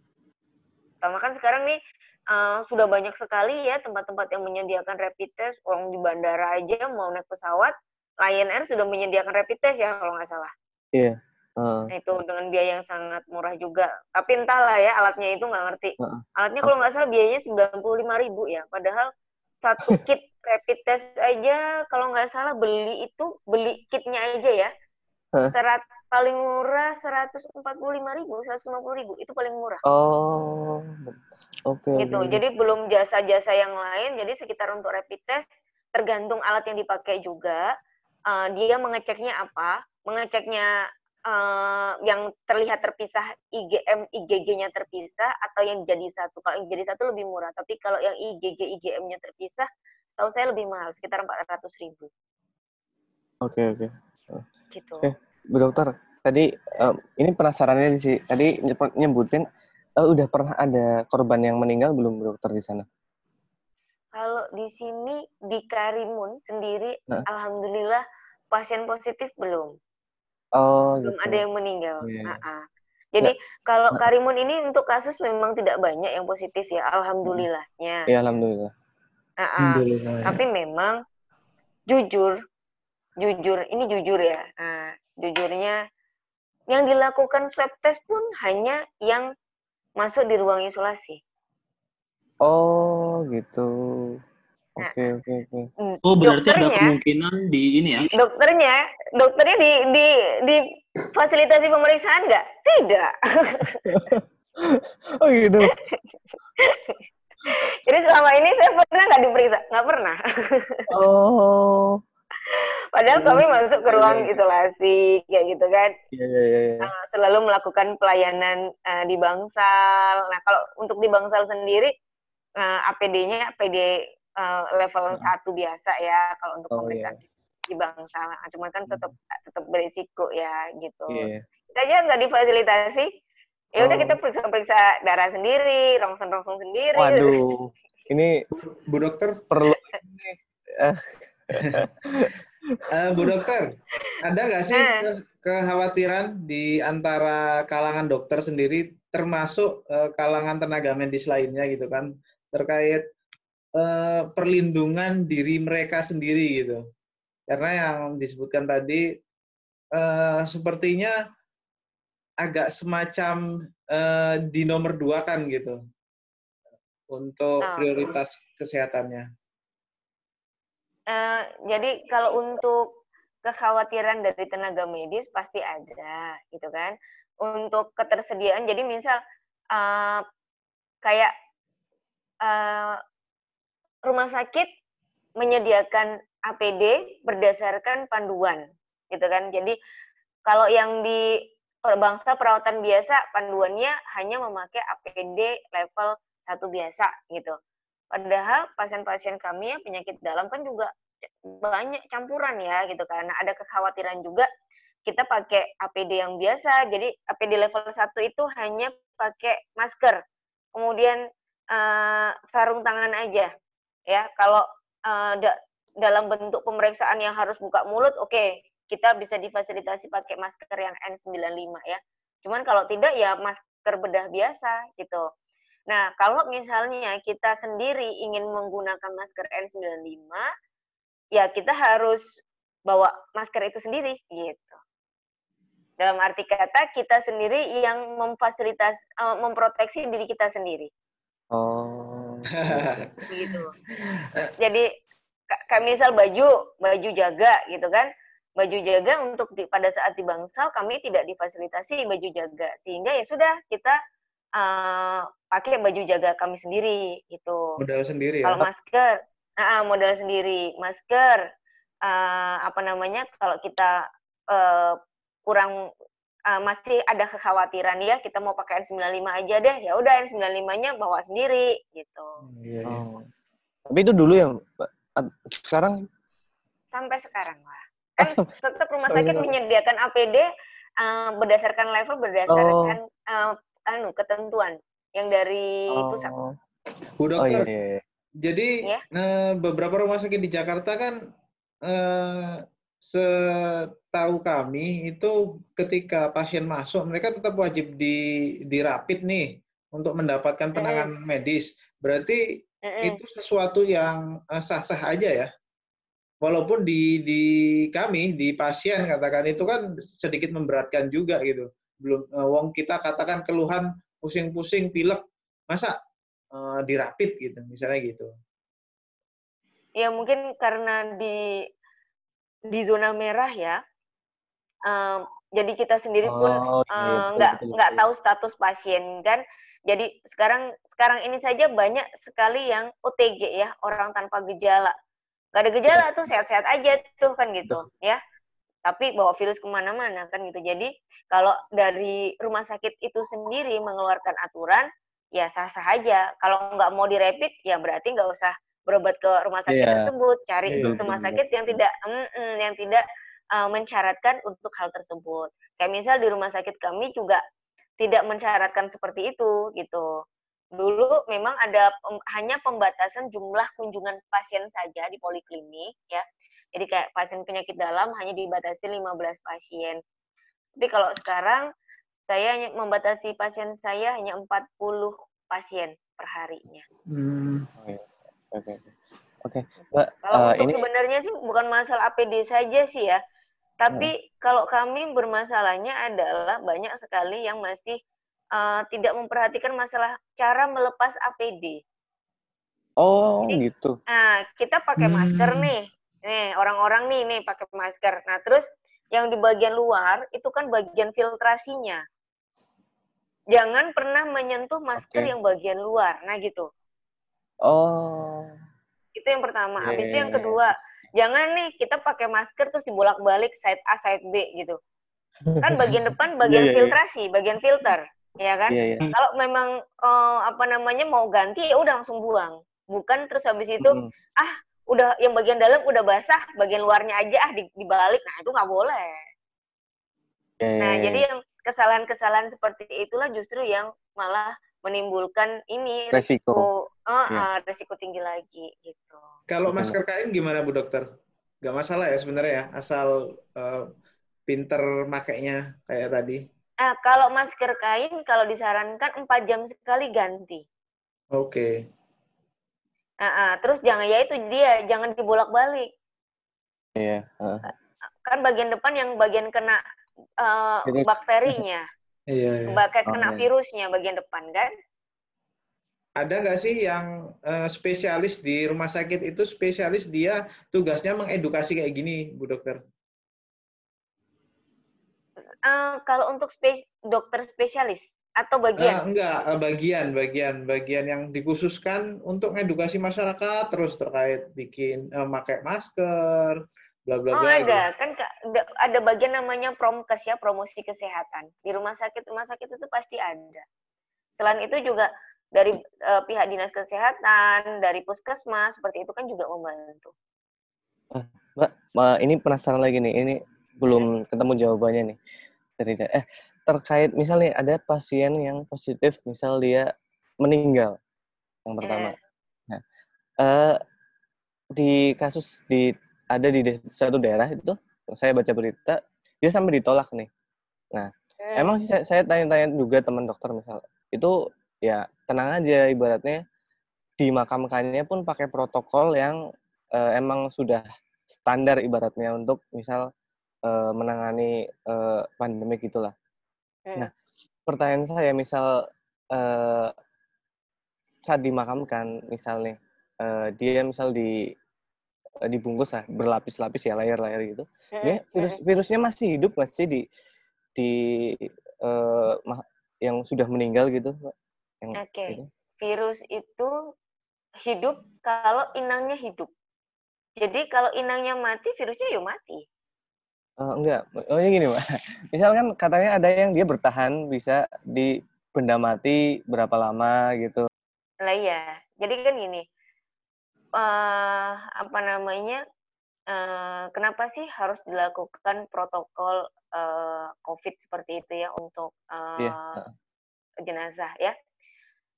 Sama kan sekarang nih uh, sudah banyak sekali ya tempat-tempat yang menyediakan rapid test. Orang di bandara aja mau naik pesawat, Lion Air sudah menyediakan rapid test ya kalau nggak salah. Iya. Uh. Nah, itu dengan biaya yang sangat murah juga. Tapi entahlah ya alatnya itu nggak ngerti. Uh. Alatnya kalau nggak salah biayanya sembilan puluh lima ribu ya. Padahal satu kit rapid test aja kalau nggak salah beli itu beli kitnya aja ya. Uh. Paling murah seratus empat puluh lima ribu, seratus lima puluh ribu itu paling murah. Oh, Oke. Okay, gitu. Jadi belum jasa-jasa yang lain. Jadi sekitar untuk rapid test tergantung alat yang dipakai juga. Uh, dia mengeceknya apa? Mengeceknya uh, yang terlihat terpisah IgM IgG-nya terpisah atau yang jadi satu. Kalau yang jadi satu lebih murah. Tapi kalau yang IgG IgM-nya terpisah, tahu saya lebih mahal, sekitar empat ratus ribu. Oke okay, oke. Okay. Gitu. Okay. Bu Dokter. Tadi um, ini penasarannya sih. Tadi nyebutin uh, udah pernah ada korban yang meninggal belum dokter di sana? Kalau di sini di Karimun sendiri, nah. alhamdulillah pasien positif belum. Oh, belum gitu. ada yang meninggal. Yeah. Uh -uh. Jadi ya. kalau Karimun ini untuk kasus memang tidak banyak yang positif ya, alhamdulillahnya. Ya, alhamdulillah. Uh -uh. alhamdulillah ya. Tapi memang jujur, jujur ini jujur ya. Nah, jujurnya yang dilakukan swab test pun hanya yang masuk di ruang isolasi. Oh, gitu. Oke, okay, oke, okay, oke. Okay. Mm, oh, berarti ada kemungkinan di ini ya? Dokternya, dokternya di di di fasilitasi pemeriksaan nggak? Tidak. oh gitu. Jadi selama ini saya pernah nggak diperiksa? Nggak pernah. oh. Padahal kami hmm. masuk ke ruang iya. isolasi kayak gitu kan. Iya iya iya. iya. Uh, selalu melakukan pelayanan uh, di Bangsal. Nah, kalau untuk di Bangsal sendiri uh, eh, APD-nya APD uh, level uh. satu biasa ya kalau untuk oh, pemeriksaan iya. di Bangsal. Nah, cuman kan tetap tetap berisiko ya gitu. Yeah. Kita aja nggak difasilitasi Ya udah oh. kita periksa-periksa darah sendiri, rongsen-rongsen sendiri. Waduh, ini Bu Dokter perlu. Uh, Bu Dokter, ada nggak sih uh. kekhawatiran di antara kalangan dokter sendiri, termasuk uh, kalangan tenaga medis lainnya gitu kan, terkait uh, perlindungan diri mereka sendiri gitu? Karena yang disebutkan tadi, uh, sepertinya agak semacam uh, di nomor dua kan gitu untuk oh. prioritas kesehatannya. Uh, jadi kalau untuk kekhawatiran dari tenaga medis pasti ada gitu kan. Untuk ketersediaan, jadi misal uh, kayak uh, rumah sakit menyediakan APD berdasarkan panduan gitu kan. Jadi kalau yang di bangsa perawatan biasa panduannya hanya memakai APD level satu biasa gitu. Padahal pasien-pasien kami yang penyakit dalam kan juga banyak campuran ya gitu karena ada kekhawatiran juga kita pakai APD yang biasa. Jadi APD level 1 itu hanya pakai masker. Kemudian uh, sarung tangan aja. Ya, kalau uh, da dalam bentuk pemeriksaan yang harus buka mulut, oke, okay, kita bisa difasilitasi pakai masker yang N95 ya. Cuman kalau tidak ya masker bedah biasa gitu. Nah, kalau misalnya kita sendiri ingin menggunakan masker N95, ya kita harus bawa masker itu sendiri gitu. Dalam arti kata kita sendiri yang memfasilitas uh, memproteksi diri kita sendiri. Oh. gitu. Jadi kayak misal baju, baju jaga gitu kan baju jaga untuk di, pada saat di bangsal kami tidak difasilitasi baju jaga sehingga ya sudah kita uh, pakai baju jaga kami sendiri gitu modal sendiri ya kalau masker uh, modal sendiri masker uh, apa namanya kalau kita uh, kurang uh, masih ada kekhawatiran ya kita mau pakai N95 aja deh ya udah N95-nya bawa sendiri gitu. Hmm, iya, iya. Oh. Tapi itu dulu ya, sekarang sampai sekarang lah kan tetap rumah sakit menyediakan APD uh, eh, berdasarkan level berdasarkan oh. uh, anu ketentuan yang dari oh. pusat. Bu dokter, oh, iya, iya. jadi ya? beberapa rumah sakit di Jakarta kan uh, setahu kami itu ketika pasien masuk mereka tetap wajib di dirapid nih untuk mendapatkan penanganan mm. medis. Berarti mm itu sesuatu yang sah-sah aja ya? walaupun di di kami di pasien katakan itu kan sedikit memberatkan juga gitu belum uh, wong kita katakan keluhan pusing-pusing pilek masa uh, dirapit gitu misalnya gitu. Ya mungkin karena di di zona merah ya um, jadi kita sendiri pun oh, nggak oh, nggak tahu status pasien. Kan jadi sekarang sekarang ini saja banyak sekali yang OTG ya orang tanpa gejala. Gak ada gejala tuh sehat-sehat aja tuh kan gitu ya. Tapi bawa virus ke mana-mana kan gitu. Jadi kalau dari rumah sakit itu sendiri mengeluarkan aturan, ya sah-sah aja. Kalau nggak mau direpit, ya berarti nggak usah berobat ke rumah sakit yeah. tersebut. Cari yeah. rumah sakit yang tidak mm -mm, yang tidak uh, mencaratkan untuk hal tersebut. Kayak misal di rumah sakit kami juga tidak mencaratkan seperti itu gitu dulu memang ada pem, hanya pembatasan jumlah kunjungan pasien saja di poliklinik ya. Jadi kayak pasien penyakit dalam hanya dibatasi 15 pasien. Tapi kalau sekarang saya hanya membatasi pasien saya hanya 40 pasien per harinya. Hmm. Oke. Oke. Oke. Kalau uh, untuk ini... sebenarnya sih bukan masalah APD saja sih ya. Tapi hmm. kalau kami bermasalahnya adalah banyak sekali yang masih uh, tidak memperhatikan masalah cara melepas APD. Oh, Jadi, gitu. Nah, kita pakai hmm. masker nih. Nih, orang-orang nih nih pakai masker. Nah, terus yang di bagian luar itu kan bagian filtrasinya. Jangan pernah menyentuh masker okay. yang bagian luar. Nah, gitu. Oh. Itu yang pertama. Yeah. Habis itu yang kedua, jangan nih kita pakai masker terus dibolak-balik side A side B gitu. Kan bagian depan bagian yeah, yeah, filtrasi, yeah. bagian filter ya kan? Yeah, yeah. Kalau memang uh, apa namanya mau ganti ya udah langsung buang. Bukan terus habis itu mm. ah udah yang bagian dalam udah basah, bagian luarnya aja ah dibalik. Nah, itu nggak boleh. Yeah, nah, yeah, jadi yang kesalahan-kesalahan seperti itulah justru yang malah menimbulkan ini resiko resiko, uh, ya. uh, resiko tinggi lagi gitu. Kalau masker kain gimana Bu Dokter? Gak masalah ya sebenarnya ya, asal uh, pinter makainya kayak tadi. Uh, kalau masker kain kalau disarankan 4 jam sekali ganti. Oke. Okay. Uh, uh, terus jangan ya itu dia jangan dibolak-balik. Iya. Uh. Kan bagian depan yang bagian kena uh, bakterinya. Iya. iya. kena oh, iya. virusnya bagian depan kan? ada nggak sih yang uh, spesialis di rumah sakit itu spesialis dia tugasnya mengedukasi kayak gini, Bu Dokter? Uh, kalau untuk spes dokter spesialis atau bagian? Uh, enggak, uh, bagian, bagian, bagian yang dikhususkan untuk mengedukasi masyarakat terus terkait bikin uh, pakai masker, bla bla bla. Oh ada, gitu. kan ada bagian namanya promkes ya, promosi kesehatan. Di rumah sakit rumah sakit itu pasti ada. Selain itu juga dari uh, pihak dinas kesehatan, dari puskesmas seperti itu kan juga membantu. Mbak, Mbak ini penasaran lagi nih, ini belum ketemu jawabannya nih dari eh terkait misalnya ada pasien yang positif, misal dia meninggal yang pertama. Eh. Nah, uh, di kasus di ada di satu daerah itu saya baca berita dia sampai ditolak nih. Nah, eh. emang sih saya tanya-tanya juga teman dokter misal itu ya tenang aja ibaratnya dimakamkannya pun pakai protokol yang uh, emang sudah standar ibaratnya untuk misal uh, menangani uh, pandemi gitulah. Nah, pertanyaan saya misal uh, saat dimakamkan misalnya uh, dia misal di uh, dibungkus lah berlapis-lapis ya layar-layar gitu. Ini virus virusnya masih hidup masih di di uh, yang sudah meninggal gitu, Oke. Okay. Virus itu hidup kalau inangnya hidup. Jadi kalau inangnya mati, virusnya ya mati. Uh, enggak. Oh ini gini, Mbak. Misalkan katanya ada yang dia bertahan bisa di benda mati berapa lama gitu. Lah iya. Jadi kan gini. Uh, apa namanya? Uh, kenapa sih harus dilakukan protokol uh, COVID seperti itu ya untuk uh, iya, yeah. jenazah ya?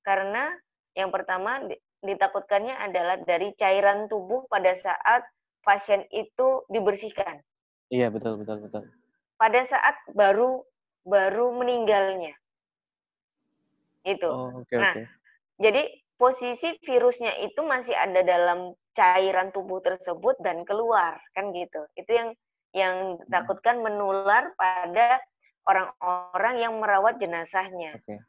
Karena yang pertama ditakutkannya adalah dari cairan tubuh pada saat pasien itu dibersihkan. Iya, betul, betul, betul. Pada saat baru baru meninggalnya. Itu. Oh, okay, nah, okay. jadi posisi virusnya itu masih ada dalam cairan tubuh tersebut dan keluar, kan gitu. Itu yang yang hmm. takutkan menular pada orang-orang yang merawat jenazahnya. Okay.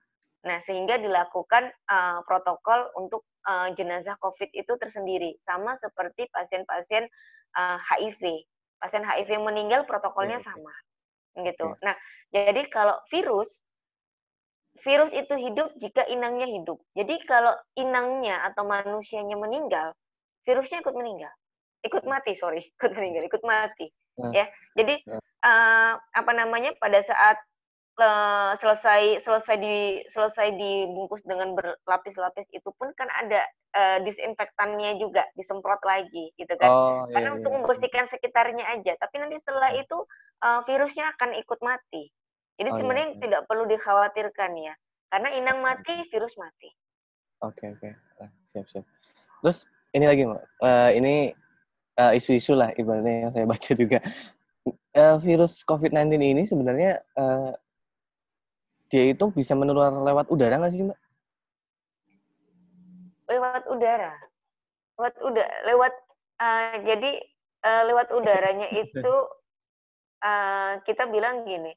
Nah, sehingga dilakukan uh, protokol untuk uh, jenazah COVID itu tersendiri, sama seperti pasien-pasien uh, HIV. Pasien HIV meninggal protokolnya sama, gitu. Nah, jadi kalau virus, virus itu hidup jika inangnya hidup. Jadi kalau inangnya atau manusianya meninggal, virusnya ikut meninggal, ikut mati, sorry, ikut meninggal, ikut mati, ya. Jadi uh, apa namanya pada saat uh, selesai selesai di selesai dibungkus dengan berlapis-lapis itu pun kan ada uh, disinfektannya juga disemprot lagi gitu kan. Oh, iya, karena iya. untuk membersihkan sekitarnya aja tapi nanti setelah itu uh, virusnya akan ikut mati. Jadi oh, iya, sebenarnya iya. tidak perlu dikhawatirkan ya. Karena inang mati virus mati. Oke okay, oke. Okay. siap siap. Terus ini lagi mbak. Uh, ini uh, isu-isu lah ibaratnya yang saya baca juga. Uh, virus COVID-19 ini sebenarnya uh, dia itu bisa menular lewat udara nggak sih mbak? Lewat udara, lewat udara, lewat uh, jadi uh, lewat udaranya itu uh, kita bilang gini,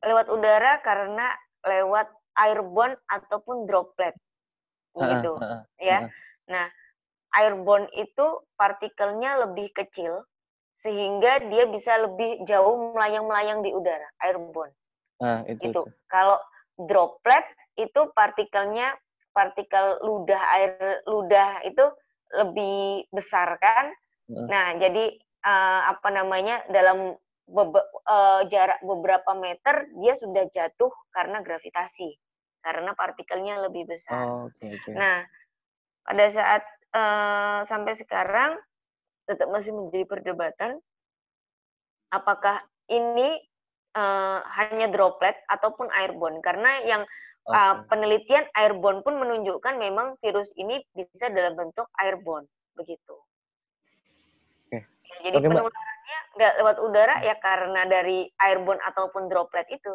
lewat udara karena lewat airborne ataupun droplet, gitu, ya. Nah, airborne itu partikelnya lebih kecil sehingga dia bisa lebih jauh melayang-melayang di udara, airborne. Nah, itu, itu. Kalau droplet itu partikelnya partikel ludah air ludah itu lebih besar kan. Uh. Nah, jadi uh, apa namanya dalam bebe, uh, jarak beberapa meter dia sudah jatuh karena gravitasi. Karena partikelnya lebih besar. Oh, okay, okay. Nah, pada saat uh, sampai sekarang tetap masih menjadi perdebatan apakah ini uh, hanya droplet ataupun airborne karena yang okay. uh, penelitian airborne pun menunjukkan memang virus ini bisa dalam bentuk airborne begitu. Okay. Jadi okay, penularannya nggak lewat udara ya karena dari airborne ataupun droplet itu.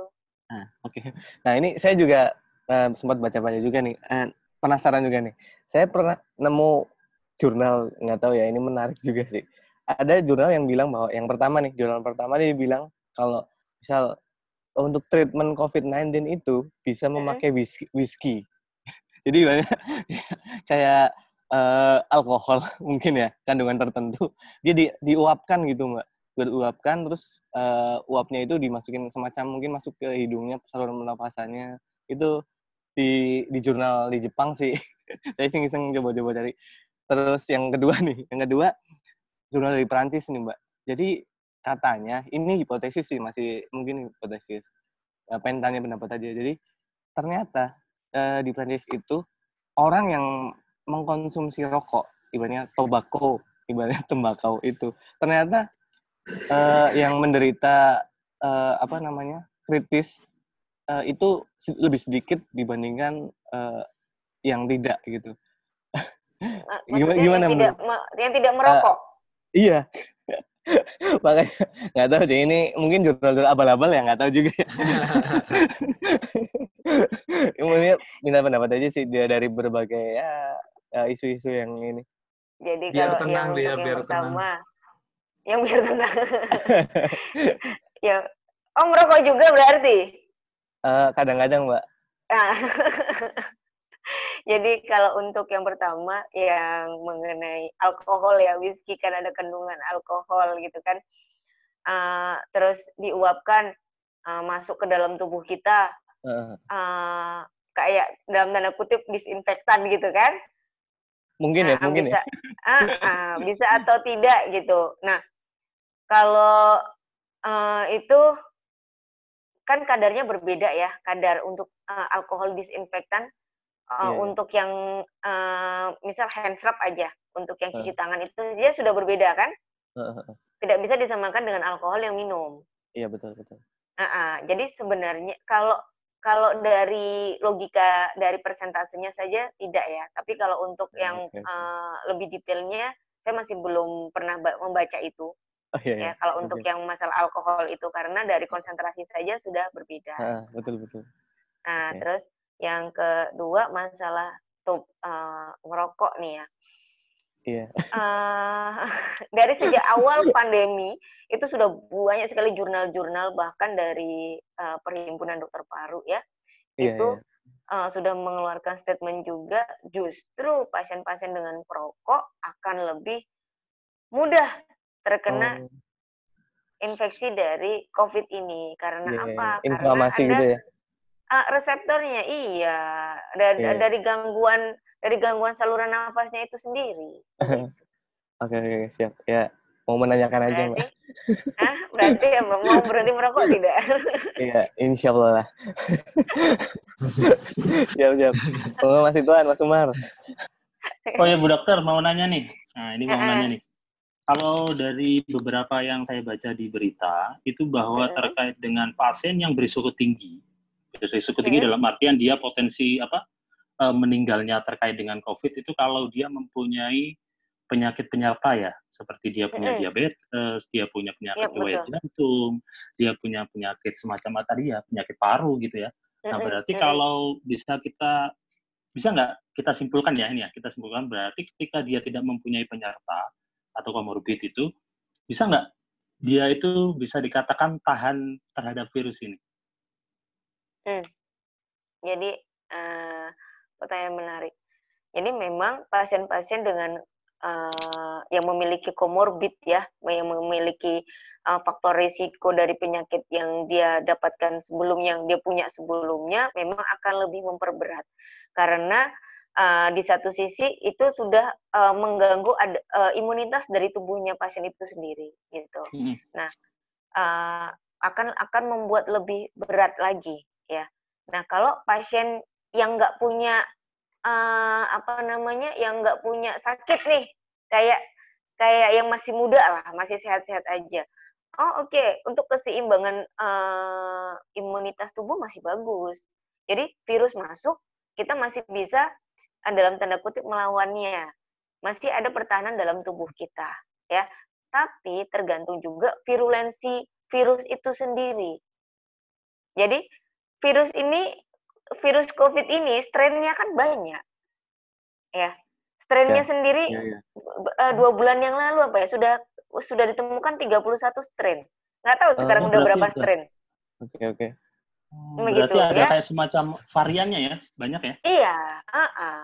Nah, oke. Okay. Nah ini saya juga uh, sempat baca-baca juga nih, uh, penasaran juga nih. Saya pernah nemu jurnal nggak tahu ya ini menarik juga sih. Ada jurnal yang bilang bahwa yang pertama nih jurnal pertama dia bilang kalau misal untuk treatment COVID-19 itu bisa memakai whisky. whisky. Jadi banyak kayak uh, alkohol mungkin ya kandungan tertentu. Dia di, diuapkan gitu mbak. Beruapkan terus uh, uapnya itu dimasukin semacam mungkin masuk ke hidungnya saluran pernapasannya. Itu di di jurnal di Jepang sih. Saya iseng-iseng coba-coba cari. Terus yang kedua nih yang kedua jurnal dari Perancis nih mbak. Jadi katanya ini hipotesis sih masih mungkin hipotesis. Pengen tanya pendapat aja. Jadi ternyata uh, di Prancis itu orang yang mengkonsumsi rokok ibaratnya tobacco ibaratnya tembakau itu ternyata uh, yang menderita uh, apa namanya kritis uh, itu lebih sedikit dibandingkan uh, yang tidak gitu. Gimana gimana yang tidak, yang tidak merokok? Uh, iya makanya nggak tahu sih ini mungkin jurnal-jurnal abal-abal ya nggak tahu juga Kemudian minta pendapat aja sih dia dari berbagai ya, ya isu-isu yang ini. Jadi biar kalau tenang yang dia yang biar pertama, tenang. yang biar tenang. Ya oh merokok juga berarti? Uh, kadang-kadang mbak. Nah. Jadi kalau untuk yang pertama yang mengenai alkohol ya whisky kan ada kandungan alkohol gitu kan, uh, terus diuapkan uh, masuk ke dalam tubuh kita uh, kayak dalam tanda kutip disinfektan gitu kan? Mungkin ya, nah, mungkin bisa, ya. Uh, uh, bisa atau tidak gitu. Nah kalau uh, itu kan kadarnya berbeda ya kadar untuk uh, alkohol disinfektan uh, yeah. untuk yang uh, misal hand scrub aja untuk yang cuci uh. tangan itu dia sudah berbeda kan uh, tidak bisa disamakan dengan alkohol yang minum iya yeah, betul betul uh, uh, jadi sebenarnya kalau kalau dari logika dari persentasenya saja tidak ya tapi kalau untuk yeah, yang okay. uh, lebih detailnya saya masih belum pernah membaca itu Oh, iya, iya. Ya, kalau untuk yang masalah alkohol itu karena dari konsentrasi saja sudah berbeda. Uh, betul betul. Nah, okay. terus yang kedua masalah tuh uh, ngerokok nih ya. Iya. Uh, dari sejak awal pandemi itu sudah banyak sekali jurnal-jurnal bahkan dari uh, perhimpunan dokter paru ya iya, itu iya. Uh, sudah mengeluarkan statement juga justru pasien-pasien dengan perokok akan lebih mudah terkena oh. infeksi dari COVID ini karena yeah, apa? Inflamasi karena ada, gitu ya? Uh, reseptornya iya dari yeah. dari gangguan dari gangguan saluran nafasnya itu sendiri. Oke okay, okay, siap ya mau menanyakan aja mbak. Ah berarti ya mau berhenti merokok tidak? Iya insya Allah lah. siap siap. Oh masih tuan Mas Umar. Oh ya Bu Dokter mau nanya nih. Nah ini mau nanya nih. Kalau dari beberapa yang saya baca di berita itu bahwa terkait dengan pasien yang berisiko tinggi Risiko tinggi dalam artian dia potensi apa uh, meninggalnya terkait dengan COVID itu kalau dia mempunyai penyakit penyerta ya, seperti dia punya mm diabetes, dia punya penyakit riwayat yep, jantung, dia punya penyakit semacam tadi ya, penyakit paru gitu ya. Nah berarti kalau bisa kita bisa nggak kita simpulkan ya ini ya, kita simpulkan berarti ketika dia tidak mempunyai penyerta atau komorbid itu, bisa nggak dia itu bisa dikatakan tahan terhadap virus ini? Hmm. Jadi, uh, pertanyaan menarik. Jadi memang pasien-pasien dengan, uh, yang memiliki komorbid ya, yang memiliki, uh, faktor risiko dari penyakit yang dia dapatkan sebelum yang dia punya sebelumnya, memang akan lebih memperberat. Karena, uh, di satu sisi itu sudah, uh, mengganggu ad uh, imunitas dari tubuhnya pasien itu sendiri, gitu. -hmm. Nah, uh, akan akan membuat lebih berat lagi ya. Nah, kalau pasien yang nggak punya uh, apa namanya, yang nggak punya sakit nih, kayak kayak yang masih muda lah, masih sehat-sehat aja, Oh oke, okay. untuk keseimbangan uh, imunitas tubuh masih bagus. Jadi virus masuk, kita masih bisa uh, dalam tanda kutip melawannya. Masih ada pertahanan dalam tubuh kita, ya. Tapi tergantung juga virulensi virus itu sendiri. Jadi virus ini, virus COVID ini strainnya kan banyak, ya. Strainnya ya, sendiri ya, ya. Uh, dua bulan yang lalu apa ya sudah sudah ditemukan 31 strain. Nggak tahu sekarang uh, udah berapa strain. Oke, okay, oke. Okay. Hmm, berarti gitu, ada ya? kayak semacam variannya ya, banyak ya? Iya, uh -uh.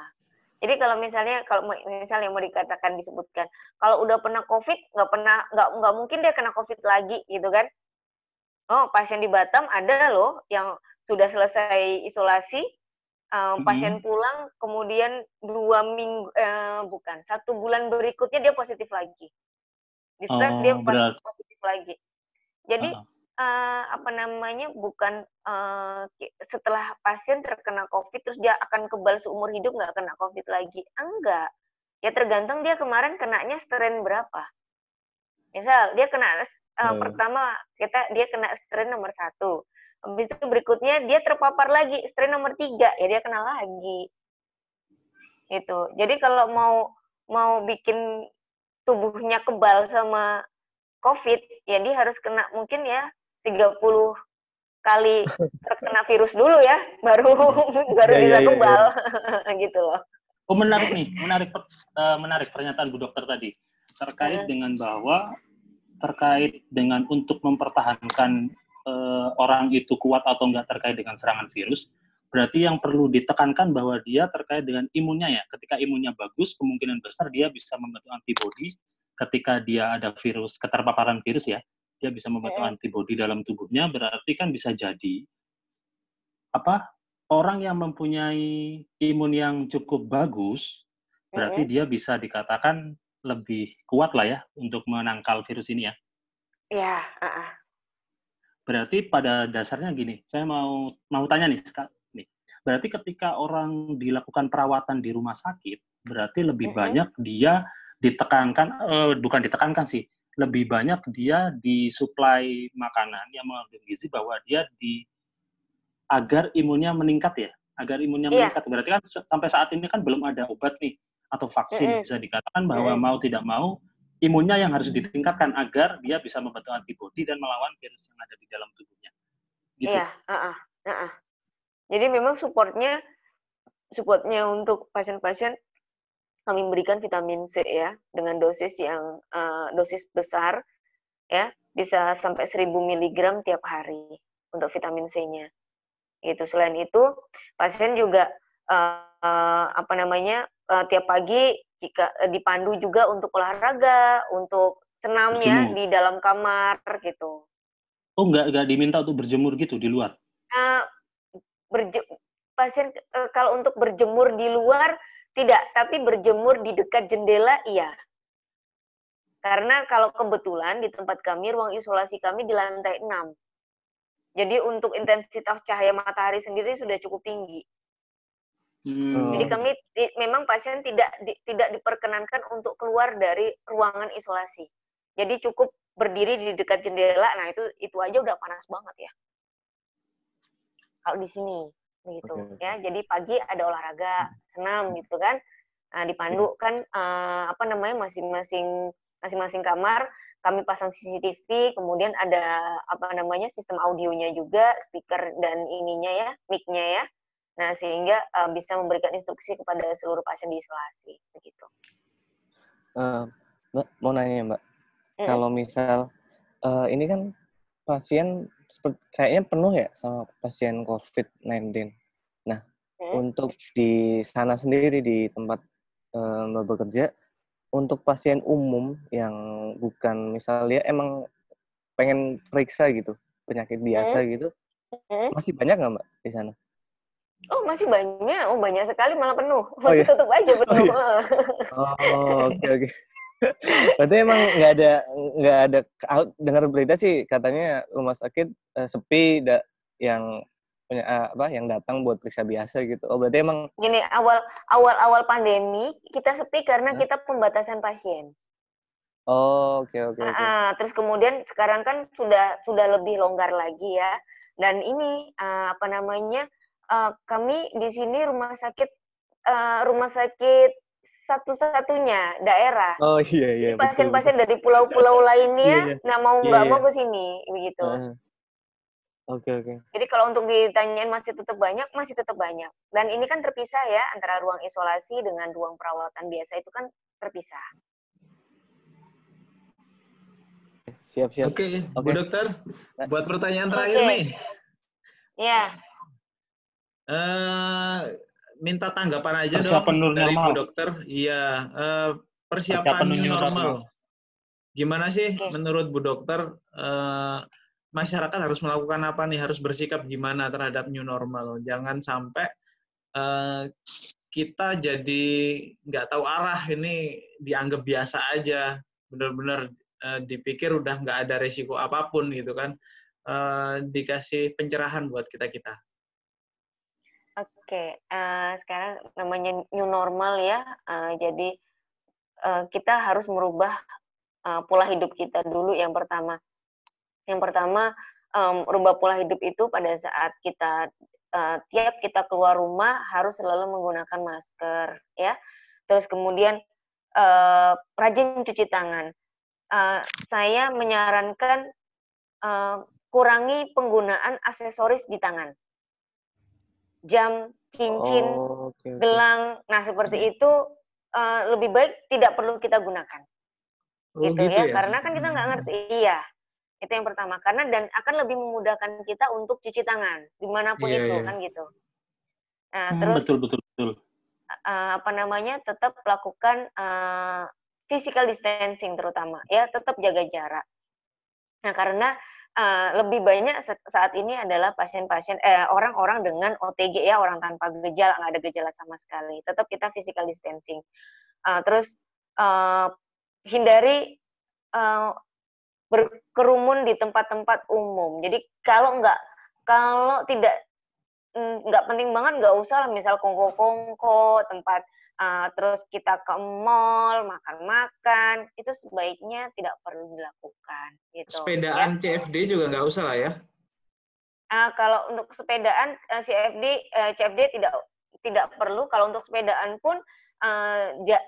Jadi kalau misalnya kalau misalnya mau dikatakan disebutkan kalau udah pernah COVID nggak pernah nggak nggak mungkin dia kena COVID lagi gitu kan? Oh pasien di Batam ada loh yang sudah selesai isolasi um, pasien pulang kemudian dua minggu eh, bukan satu bulan berikutnya dia positif lagi. Di swab oh, dia berat. positif lagi. Jadi uh. Uh, apa namanya bukan uh, setelah pasien terkena covid terus dia akan kebal seumur hidup nggak kena covid lagi. Enggak. Ya tergantung dia kemarin kenanya strain berapa. Misal dia kena uh, hmm. pertama kita dia kena strain nomor satu habis itu berikutnya dia terpapar lagi strain nomor tiga ya dia kena lagi itu jadi kalau mau mau bikin tubuhnya kebal sama COVID, ya dia harus kena mungkin ya 30 kali terkena virus dulu ya, baru baru ya, bisa ya, kebal, ya. gitu loh. Oh menarik nih, menarik uh, menarik pernyataan Bu Dokter tadi terkait hmm. dengan bahwa terkait dengan untuk mempertahankan uh, orang itu kuat atau enggak terkait dengan serangan virus, berarti yang perlu ditekankan bahwa dia terkait dengan imunnya ya. Ketika imunnya bagus, kemungkinan besar dia bisa membentuk antibodi ketika dia ada virus, keterpaparan virus ya, dia bisa membentuk hmm. antibodi dalam tubuhnya, berarti kan bisa jadi apa orang yang mempunyai imun yang cukup bagus, berarti hmm. dia bisa dikatakan lebih kuat lah ya untuk menangkal virus ini ya. Iya. Uh -uh. Berarti pada dasarnya gini, saya mau mau tanya nih, Berarti ketika orang dilakukan perawatan di rumah sakit, berarti lebih mm-hmm. banyak dia ditekankan, uh, bukan ditekankan sih, lebih banyak dia disuplai makanan yang mengandung gizi bahwa dia di agar imunnya meningkat ya, agar imunnya yeah. meningkat. Berarti kan sampai saat ini kan belum ada obat nih atau vaksin mm-hmm. bisa dikatakan bahwa mm-hmm. mau tidak mau imunnya yang harus ditingkatkan agar dia bisa membentuk antibodi dan melawan virus yang ada di dalam tubuhnya. Gitu. Iya, uh-uh, uh-uh. Jadi memang supportnya supportnya untuk pasien-pasien kami berikan vitamin C ya dengan dosis yang uh, dosis besar ya bisa sampai 1000 mg tiap hari untuk vitamin C-nya. Itu selain itu pasien juga uh, apa namanya uh, tiap pagi jika uh, dipandu juga untuk olahraga, untuk senamnya di dalam kamar gitu. Oh, nggak nggak diminta untuk berjemur gitu di luar? Uh, berje, pasien e, kalau untuk berjemur di luar tidak, tapi berjemur di dekat jendela iya. Karena kalau kebetulan di tempat kami ruang isolasi kami di lantai 6. Jadi untuk intensitas cahaya matahari sendiri sudah cukup tinggi. Hmm. Jadi kami memang pasien tidak di, tidak diperkenankan untuk keluar dari ruangan isolasi. Jadi cukup berdiri di dekat jendela. Nah itu itu aja udah panas banget ya kalau di sini begitu okay. ya jadi pagi ada olahraga senam gitu kan nah, dipandu kan uh, apa namanya masing-masing masing-masing kamar kami pasang CCTV kemudian ada apa namanya sistem audionya juga speaker dan ininya ya mic-nya ya nah sehingga uh, bisa memberikan instruksi kepada seluruh pasien di isolasi begitu uh, mbak mau nanya mbak mm. kalau misal uh, ini kan pasien seperti kayaknya penuh ya sama pasien COVID-19. Nah, hmm. untuk di sana sendiri di tempat um, bekerja, untuk pasien umum yang bukan misalnya emang pengen periksa gitu penyakit biasa hmm. gitu, masih banyak nggak mbak di sana? Oh masih banyak, oh banyak sekali malah penuh, oh, masih oh, iya? tutup aja penuh. Oh, iya. oh oke oke. Berarti emang nggak ada nggak ada dengar berita sih katanya rumah sakit uh, sepi da, yang punya uh, apa yang datang buat periksa biasa gitu. Oh berarti emang gini awal awal awal pandemi kita sepi karena huh? kita pembatasan pasien. Oh, oke okay, oke. Okay, okay. uh, terus kemudian sekarang kan sudah sudah lebih longgar lagi ya. Dan ini uh, apa namanya? Uh, kami di sini rumah sakit uh, rumah sakit satu-satunya daerah. Oh iya iya. Pasien-pasien dari pulau-pulau lainnya iya, iya. nggak mau iya, nggak iya, iya. mau ke sini begitu. Uh, Oke okay, oke. Okay. Jadi kalau untuk ditanyain masih tetap banyak, masih tetap banyak. Dan ini kan terpisah ya antara ruang isolasi dengan ruang perawatan biasa itu kan terpisah. Siap siap. Oke, okay, okay. Bu Dokter, buat pertanyaan terakhir okay. nih. Ya. Uh, minta tanggapan aja persiapan dong dari normal. Bu Dokter. Iya, uh, persiapan, persiapan new normal. normal. Gimana sih okay. menurut Bu Dokter? Uh, masyarakat harus melakukan apa nih? Harus bersikap gimana terhadap new normal? Jangan sampai uh, kita jadi nggak tahu arah ini dianggap biasa aja, benar-benar uh, dipikir udah nggak ada resiko apa pun gitu kan? Uh, dikasih pencerahan buat kita kita. Oke, uh, sekarang namanya new normal ya. Uh, jadi uh, kita harus merubah uh, pola hidup kita dulu yang pertama yang pertama, um, rubah pola hidup itu pada saat kita uh, tiap kita keluar rumah harus selalu menggunakan masker, ya. Terus kemudian uh, rajin cuci tangan. Uh, saya menyarankan uh, kurangi penggunaan aksesoris di tangan, jam, cincin, oh, okay, okay. gelang. Nah seperti itu uh, lebih baik tidak perlu kita gunakan, oh, gitu, gitu ya. ya. Karena kan kita nggak ngerti, iya itu yang pertama. Karena dan akan lebih memudahkan kita untuk cuci tangan di mana pun yeah, itu yeah. kan gitu. Nah, hmm, terus betul betul betul. Uh, apa namanya tetap lakukan uh, physical distancing terutama ya tetap jaga jarak. Nah karena uh, lebih banyak saat ini adalah pasien-pasien eh orang-orang dengan OTG ya orang tanpa gejala nggak ada gejala sama sekali. Tetap kita physical distancing. Uh, terus uh, hindari uh, berkerumun di tempat-tempat umum. Jadi kalau nggak kalau tidak mm, nggak penting banget nggak usah misal kongko-kongko tempat uh, terus kita ke mall makan-makan itu sebaiknya tidak perlu dilakukan gitu sepedaan ya. CFD juga nggak usah lah ya uh, kalau untuk sepedaan uh, CFD uh, CFD tidak tidak perlu kalau untuk sepedaan pun uh, ja,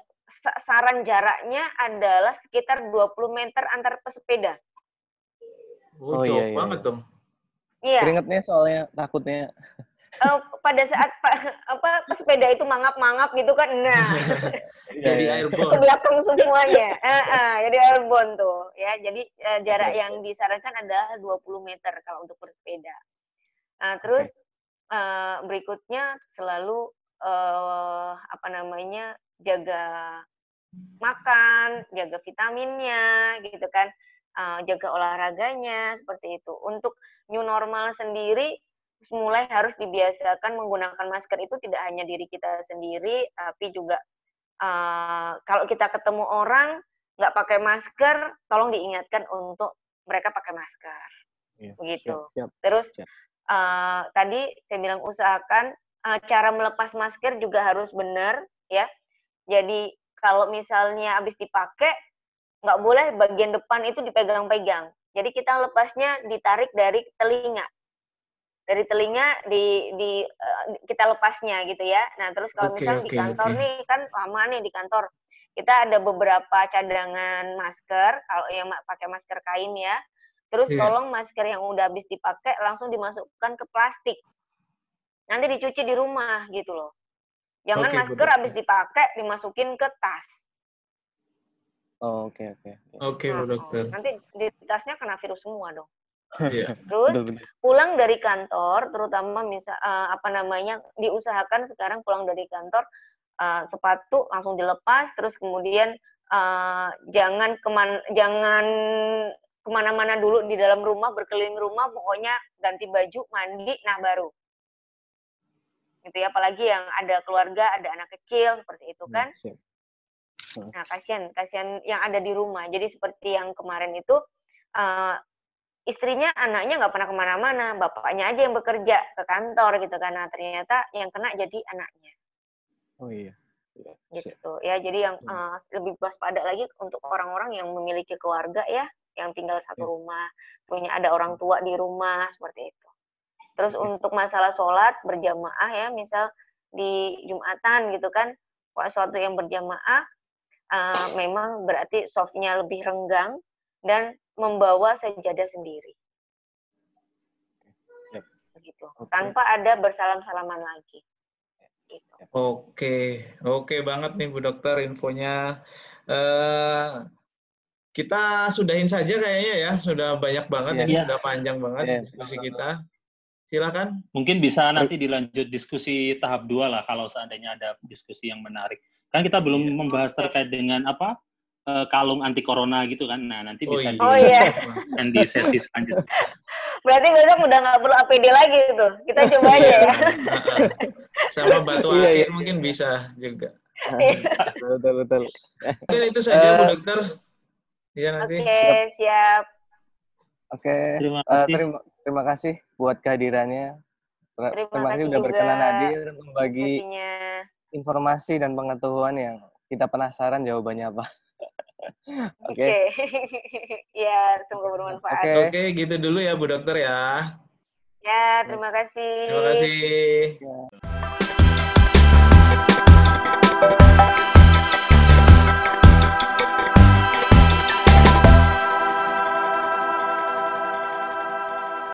saran jaraknya adalah sekitar 20 meter antar pesepeda. Oh, oh jauh iya, iya. banget dong. Iya. Keringetnya soalnya takutnya. Uh, pada saat apa pesepeda itu mangap-mangap gitu kan, nah. jadi iya, iya. airborne. Ke belakang semuanya. uh, uh, jadi airborne tuh, ya. Jadi uh, jarak yang disarankan adalah 20 meter kalau untuk bersepeda. Nah, terus uh, berikutnya selalu uh, apa namanya jaga makan, jaga vitaminnya, gitu kan, uh, jaga olahraganya seperti itu. Untuk new normal sendiri, mulai harus dibiasakan menggunakan masker itu tidak hanya diri kita sendiri, tapi juga uh, kalau kita ketemu orang nggak pakai masker, tolong diingatkan untuk mereka pakai masker, ya, begitu. Siap, siap, Terus siap. Uh, tadi saya bilang usahakan uh, cara melepas masker juga harus benar, ya jadi kalau misalnya habis dipakai, nggak boleh bagian depan itu dipegang-pegang. Jadi kita lepasnya ditarik dari telinga. Dari telinga di, di uh, kita lepasnya gitu ya. Nah terus kalau okay, misalnya okay, di kantor okay. nih kan lama nih di kantor, kita ada beberapa cadangan masker. Kalau yang pakai masker kain ya, terus yeah. tolong masker yang udah habis dipakai langsung dimasukkan ke plastik. Nanti dicuci di rumah gitu loh. Jangan okay, masker habis dipakai dimasukin ke tas. Oh, oke okay, oke. Okay. Oke, okay, nah, dokter. Nanti di tasnya kena virus semua dong. Yeah. Terus pulang dari kantor, terutama misal uh, apa namanya diusahakan sekarang pulang dari kantor uh, sepatu langsung dilepas, terus kemudian uh, jangan keman jangan ke mana-mana dulu di dalam rumah berkeliling rumah, pokoknya ganti baju, mandi, nah baru. Gitu ya apalagi yang ada keluarga ada anak kecil seperti itu kan. nah kasihan kasihan yang ada di rumah. Jadi seperti yang kemarin itu uh, istrinya anaknya nggak pernah ke mana-mana bapaknya aja yang bekerja ke kantor gitu kan. Nah ternyata yang kena jadi anaknya. Oh iya. Gitu. Ya jadi yang uh, lebih waspada lagi untuk orang-orang yang memiliki keluarga ya yang tinggal satu iya. rumah punya ada orang tua di rumah seperti itu. Terus untuk masalah sholat berjamaah ya misal di jumatan gitu kan suatu yang berjamaah uh, memang berarti softnya lebih renggang dan membawa sajadah sendiri begitu okay. tanpa ada bersalam salaman lagi gitu. Oke, oke banget nih Bu Dokter infonya. Uh, kita sudahin saja kayaknya ya, sudah banyak banget yeah. ini yeah. sudah panjang banget yeah. diskusi kita. Silakan. Mungkin bisa nanti dilanjut diskusi tahap dua lah kalau seandainya ada diskusi yang menarik. Kan kita belum yeah. membahas terkait dengan apa uh, kalung anti corona gitu kan. Nah, nanti oh, bisa iya. di, oh, iya. di sesi selanjutnya. Berarti besok udah nggak perlu APD lagi tuh. Kita coba aja ya. Sama batu iya, akik iya. mungkin bisa juga. betul betul. Mungkin itu saja uh, Bu Dokter. Iya nanti. Oke, okay, siap. Oke. Okay. Terima kasih. Uh, terima, terima kasih buat kehadirannya. Terima, terima kasih sudah berkenan hadir membagi informasi dan pengetahuan yang kita penasaran jawabannya apa. Oke. Okay. ya, semoga bermanfaat. Oke, okay. okay, gitu dulu ya Bu Dokter ya. Ya, terima kasih. Terima kasih. Ya.